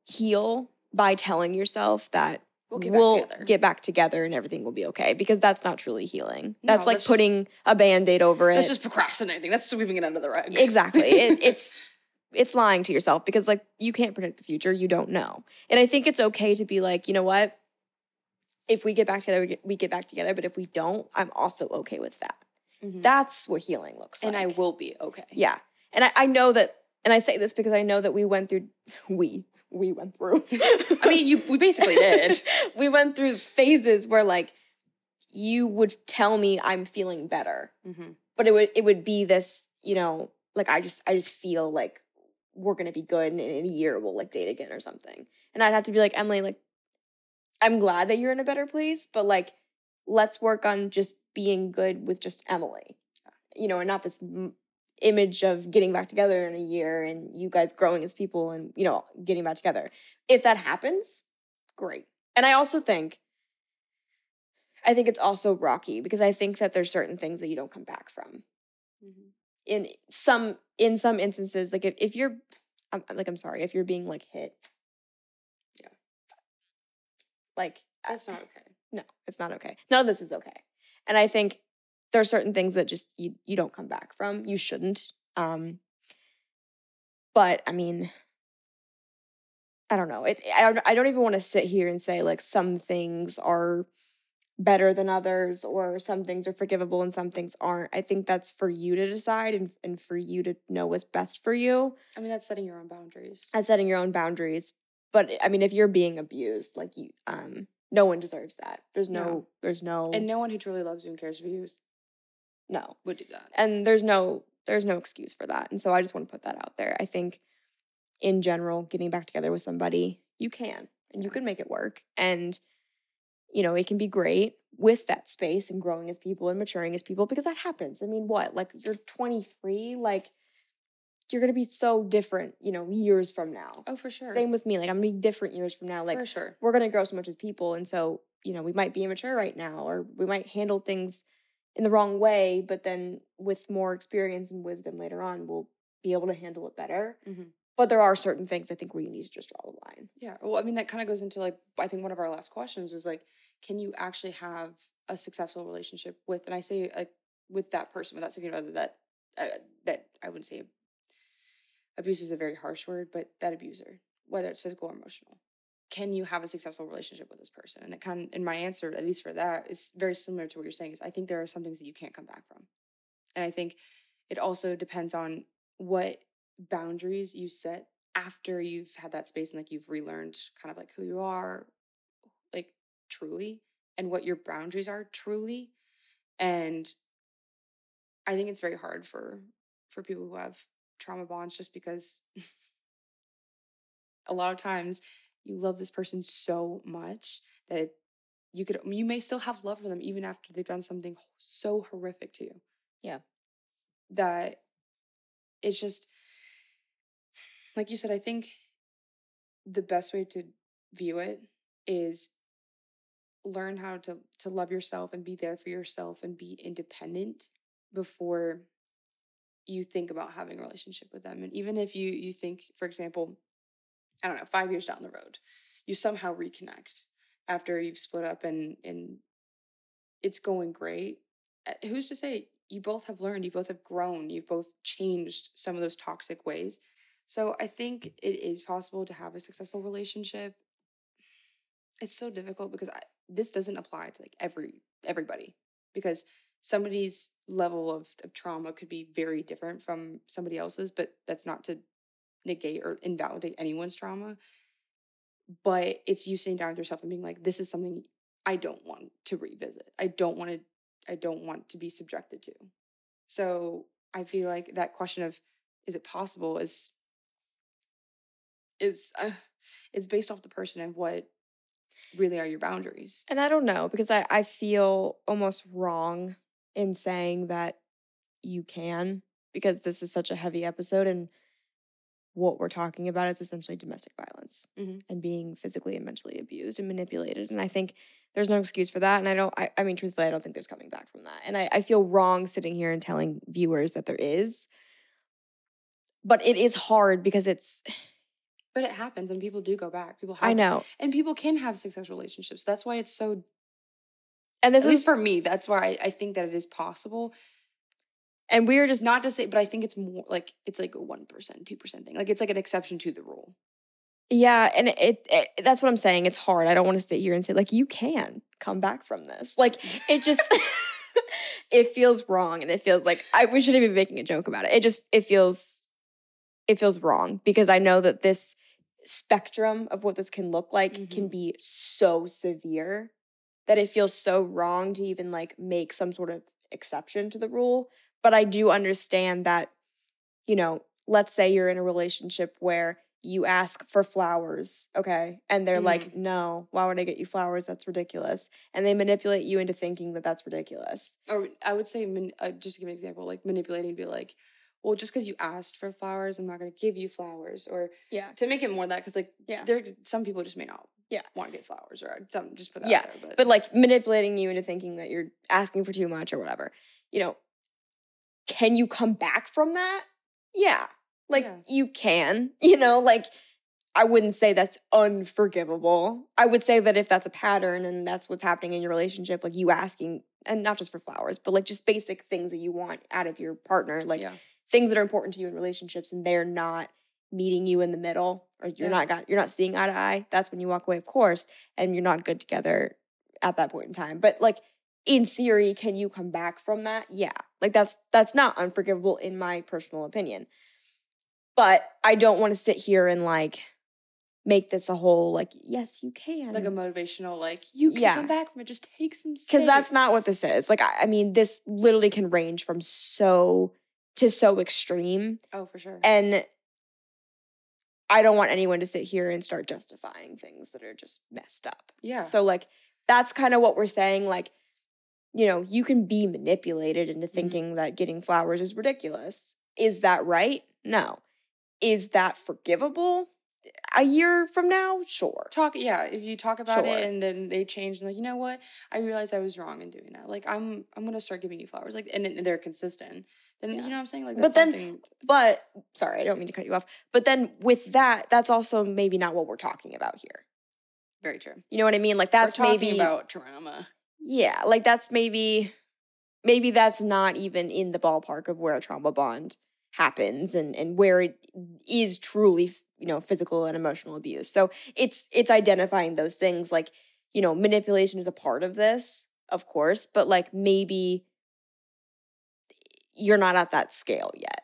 A: heal by telling yourself that
B: We'll get
A: we'll
B: back together.
A: get back together and everything will be okay because that's not truly healing.
B: No,
A: that's like
B: that's just-
A: putting a band-aid over it.
B: That's just procrastinating. That's sweeping it under the rug.
A: exactly. It, it's it's lying to yourself because like you can't predict the future. You don't know. And I think it's okay to be like, you know what? If we get back together, we get, we get back together. But if we don't, I'm also okay with that.
B: Mhm.
A: That's what healing looks like. and.
B: I will be okay.
A: Yeah. And I, I know that, and I say this because I know that we went through, we, we went through.
B: I mean, you we basically did.
A: we went through phases where like you would tell me I'm feeling better,
B: Mhm.
A: but it would, it would be this, you know, like I just, I just feel like we're going to be good and in a year we'll like date again or something. And I'd have to be like, Emily, like, I'm glad that you're in a better place, but like, let's work on just being good with just Emily, you know, and not this m- image of getting back together in a year and you guys growing as people and, you know, getting back together. If that happens, great. And I also think, I think it's also rocky because I think that there's certain things that you don't come back from
B: Mhm.
A: in some in some instances like if, if you're I'm, like i'm sorry if you're being like hit
B: Yeah.
A: like
B: That's not okay.
A: no it's not okay none of this is okay and i think there are certain things that just you you don't come back from you shouldn't um but i mean i don't know it i don't, I don't even want to sit here and say like some things are better than others or some things are forgivable and some things aren't. I think that's for you to decide and, and for you to know what's best for you
B: I mean, that's setting your own boundaries.
A: and setting your own boundaries. But I mean, if you're being abused, like you, um, no one deserves that. There's no,
B: No.
A: there's no,
B: And no one who truly loves you and cares for you is-
A: no,
B: would do that.
A: and there's no, there's no excuse for that. And so I just want to put that out there. I think, in general, getting back together with somebody, you can and you can make it work, and you know, it can be great with that space and growing as people and maturing as people because that happens. I mean, what? Like you're 23, like you're gonna be so different, you know, years from now.
B: Oh, for sure.
A: Same with me. Like I'm gonna be different years from now. Like
B: for sure.
A: we're gonna grow so much as people. And so, you know, we might be immature right now, or we might handle things in the wrong way, but then with more experience and wisdom later on, we'll be able to handle it better.
B: Mhm.
A: But there are certain things I think where you need to just draw the line.
B: Yeah. Well, I mean, that kind of goes into like, I think one of our last questions was like, can you actually have a successful relationship with, and I say like with that person, with that significant other that, uh, that I wouldn't say abuse is a very harsh word, but that abuser, whether it's physical or emotional, can you have a successful relationship with this person? And it kind of, and my answer, at least for that, is very similar to what you're saying. Is I think there are some things that you can't come back from, and I think it also depends on what boundaries you set after you've had that space and like you've relearned kind of like who you are, like truly, and what your boundaries are truly, and I think it's very hard for for people who have trauma bonds just because a lot of times you love this person so much that it, you could you may still have love for them even after they've done something so horrific to you.
A: Yeah.
B: That it's just like you said I think the best way to view it is learn how to to love yourself and be there for yourself and be independent before you think about having a relationship with them and even if you you think for example i don't know 5 years down the road you somehow reconnect after you've split up and and it's going great. Uh, who's to say you both have learned you both have grown you've both changed some of those toxic ways. So i think it is possible to have a successful relationship. It's so difficult because I, this doesn't apply to like every everybody because somebody's level of, of trauma could be very different from somebody else's but that's not to negate or invalidate anyone's trauma but it's you sitting down with yourself and being like this is something i don't want to revisit. I don't want to i don't want to be subjected to. So i feel like that question of is it possible? is is uh, it's based off the person and what really are your boundaries.
A: And I don't know because I, I feel almost wrong in saying that you can because this is such a heavy episode and what we're talking about is essentially domestic violence
B: Mhm.
A: and being physically and mentally abused and manipulated. And I think there's no excuse for that. And I don't, I, I mean, truthfully, I don't think there's coming back from that. And I, I feel wrong sitting here and telling viewers that there is. But it is hard because it's,
B: but it happens and people do go back people have
A: I know.
B: and people can have successful relationships that's why it's so
A: And this
B: at
A: is,
B: least for me that's why I, I think that it is possible
A: and we're just
B: not to say but i think it's more like it's like a 1% 2% thing like it's like an exception to the rule
A: Yeah, and it, it that's what I'm saying. It's hard. I don't want to sit here and say like you can come back from this. Like it just it feels wrong and it feels like I we shouldn't be making a joke about it. It just it feels it feels wrong because I know that this spectrum of what this can look like can
B: Mhm.
A: be so severe that it feels so wrong to even like make some sort of exception to the rule. But I do understand that, you know, let's say you're in a relationship where you ask for flowers, okay? And they're like, no, why would I get you flowers? That's ridiculous. And they manipulate you into thinking that that's ridiculous.
B: or i would say man, uh, just to give an example like manipulating be like well just because you asked for flowers i'm not going to give you flowers or
A: Yeah.
B: to make it more that because like
A: Yeah.
B: there some people just may not
A: Yeah.
B: want to get flowers or some just put that
A: Yeah,
B: out there, but,
A: But like manipulating you into thinking that you're asking for too much or whatever. You know, can you come back from that? Yeah. Like
B: Yeah.
A: you can, you know, like I wouldn't say that's unforgivable. I would say that if that's a pattern and that's what's happening in your relationship, like you asking, and not just for flowers, but like just basic things that you want out of your partner, like
B: yeah
A: things that are important to you in relationships, and they're not meeting you in the middle, or you're
B: Yeah.
A: not got you're not seeing eye to eye. That's when you walk away, of course, and you're not good together at that point in time. But like in theory, can you come back from that? Yeah. Like that's that's not unforgivable in my personal opinion. But I don't want to sit here and like make this a whole like yes, you can.
B: like a motivational, like you can
A: Yeah.
B: come back from it. Just take some
A: because that's not what this is. Like I, I mean, this literally can range from so to so extreme,
B: Oh, for sure.
A: and I don't want anyone to sit here and start justifying things that are just messed up.
B: yeah.
A: So like that's kind of what we're saying. Like, you know, you can be manipulated into
B: Mm-hmm.
A: thinking that getting flowers is ridiculous. Is that right? No. Is that forgivable? A year from now, sure.
B: talk yeah if you talk about
A: Sure.
B: it and then they change and like you know what i realized i was wrong in doing that like i'm i'm gonna start giving you flowers like and, then they're consistent then
A: Yeah.
B: you know what i'm saying like
A: But then-
B: something
A: But sorry, I don't mean to cut you off. But then with that, that's also maybe not what we're talking about here.
B: very true
A: You know what I mean? Like that's
B: We're talking
A: maybe
B: about drama
A: yeah, like that's maybe maybe that's not even in the ballpark of where a trauma bond happens and and where it is truly you know physical and emotional abuse. So it's it's identifying those things like you know manipulation is a part of this, of course, but like maybe you're not at that scale yet.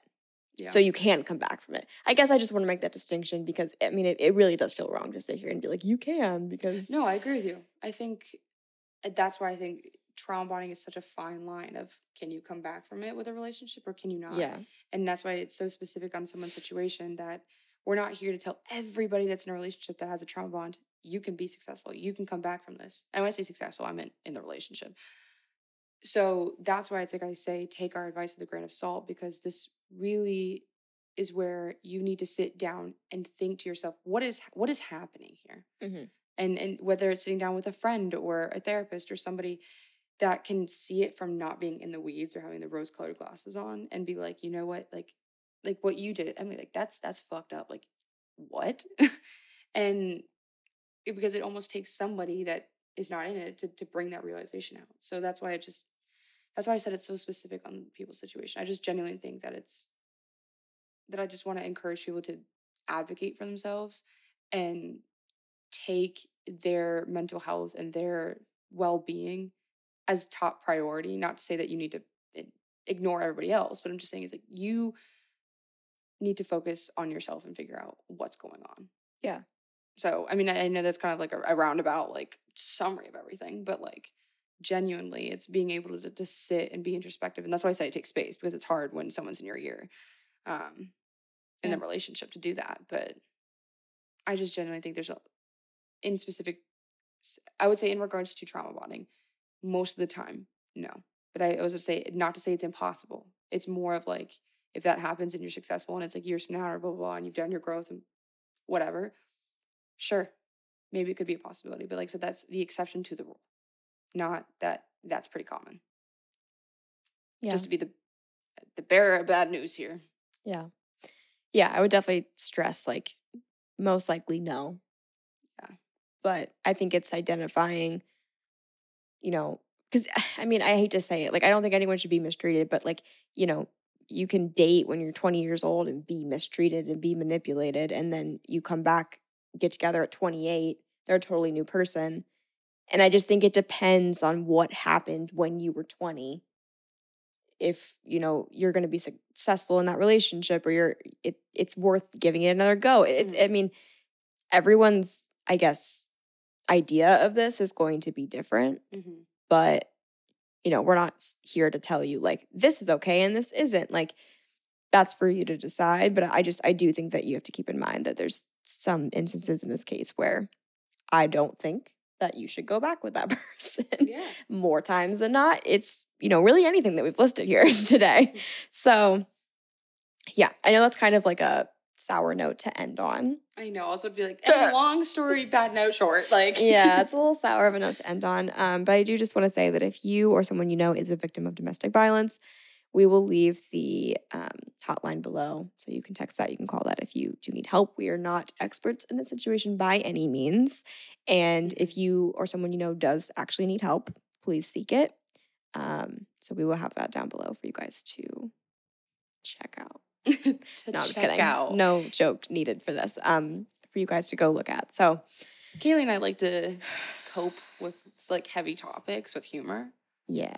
B: yeah
A: So you can come back from it. I guess I just want to make that distinction because I mean it, it really does feel wrong to sit here and be like, you can because
B: no i agree with you i think that's why i think trauma bonding is such a fine line of can you come back from it with a relationship or can you not?
A: Yeah.
B: and that's why it's so specific on someone's situation that we're not here to tell everybody that's in a relationship that has a trauma bond you can be successful. You can come back from this. And when i say successful i meant in the relationship. So that's why it's like i say take our advice with a grain of salt because this really is where you need to sit down and think to yourself what is what is happening here?
A: Mhm.
B: And and whether it's sitting down with a friend or a therapist or somebody that can see it from not being in the weeds or having the rose colored glasses on and be like, you know what, like, like what you did. I mean, like that's that's fucked up. Like, what? and it- because it almost takes somebody that is not in it to to bring that realization out. So that's why I just that's why I said it's so specific on people's situation. I just genuinely think that it's that I just want to encourage people to advocate for themselves and take their mental health and their well-being as top priority not to say that you need to ignore everybody else but i'm just saying is like you need to focus on yourself and figure out what's going on
A: Yeah.
B: so i mean i, I know that's kind of like a, a roundabout like summary of everything but like genuinely it's being able to, to sit and be introspective and that's why i say it takes space because it's hard when someone's in your ear um in
A: Yeah.
B: the relationship to do that but i just genuinely think there's a in specific I would say in regards to trauma bonding most of the time no but i also say not to say it's impossible it's more of like if that happens and you're successful and it's like years from now or blah blah blah and you've done your growth and whatever sure maybe it could be a possibility but like so that's the exception to the rule not that that's pretty common
A: Yeah.
B: just to be the the bearer of bad news here
A: Yeah. Yeah, I would definitely stress like most likely no. But I think it's identifying, you know, because I mean, I hate to say it, like, I don't think anyone should be mistreated, but like, you know, you can date when you're 20 years old and be mistreated and be manipulated. And then you come back, get together at 28, they're a totally new person. And I just think it depends on what happened when you were 20 if you know you're going to be successful in that relationship or you're it it's worth giving it another go it's
B: Mhm.
A: i mean everyone's i guess idea of this is going to be different
B: mm-hmm.
A: but you know we're not here to tell you like this is okay and this isn't like that's for you to decide but i just i do think that you have to keep in mind that there's some instances in this case where i don't think that you should go back with that person
B: yeah
A: more times than not. It's, you know, really anything that we've listed here today. So, yeah, I know that's kind of like a sour note to end on.
B: I know i was would be like and long story bad note short like
A: Yeah, it's a little sour of a note to end on. Um, but I do just want to say that if you or someone you know is a victim of domestic violence, we will leave the um, hotline below. So you can text that, you can call that if you do need help. We are not experts in the situation by any means. And if you or someone you know does actually need help, please seek it. Um, so we will have that down below for you guys to check out. No, I'm just kidding.
B: out.
A: No joke needed for this. Um, for you guys to go look at. So
B: Caley and I like to cope with like heavy topics with humor.
A: Yeah.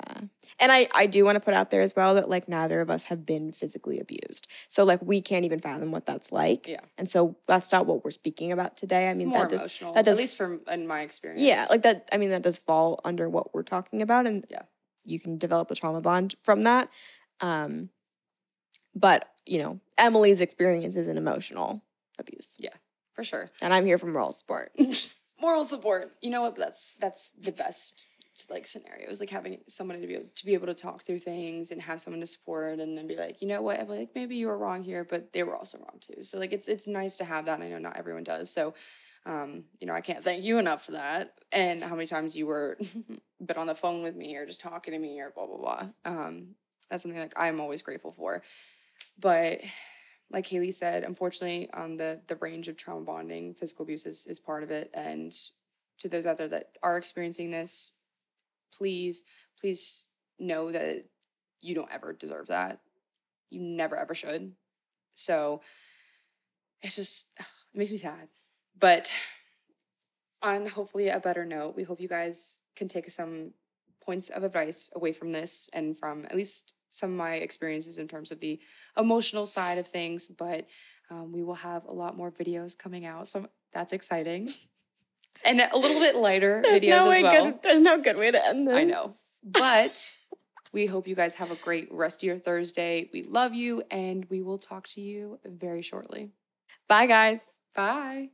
A: And I I do want to put out there as well that like neither of us have been physically abused. So like we can't even fathom what that's like.
B: Yeah.
A: And so that's not what we're speaking about today. I
B: It's
A: mean
B: more
A: that does
B: emotional,
A: that does
B: at least from in my experience.
A: Yeah, like that I mean that does fall under what we're talking about and
B: Yeah.
A: you can develop a trauma bond from that. Um but, you know, Emily's experience is an emotional abuse.
B: Yeah, for sure.
A: And I'm here for moral support.
B: Moral support. You know what? That's that's the best like scenarios. Like having someone to be able to be able to talk through things and have someone to support and then be like, you know what, Emily, like maybe you were wrong here, but they were also wrong too. So like it's it's nice to have that. And I know not everyone does. So um, you know, I can't thank you enough for that. And how many times you were been on the phone with me or just talking to me or blah blah blah. Um, that's something like I'm always grateful for. But like Haley said, unfortunately, on the the range of trauma bonding, physical abuse is, is part of it. And to those out there that are experiencing this, please, please know that you don't ever deserve that. You never ever should. So it's just it makes me sad. But on hopefully a better note, we hope you guys can take some points of advice away from this and from at least some of my experiences in terms of the emotional side of things. But um, we will have a lot more videos coming out, so that's exciting. And a little bit lighter videos
A: no
B: as well.
A: good there's no good way to end this.
B: I know. But we hope you guys have a great rest of your Thursday. We love you, and we will talk to you very shortly.
A: Bye guys.
B: Bye.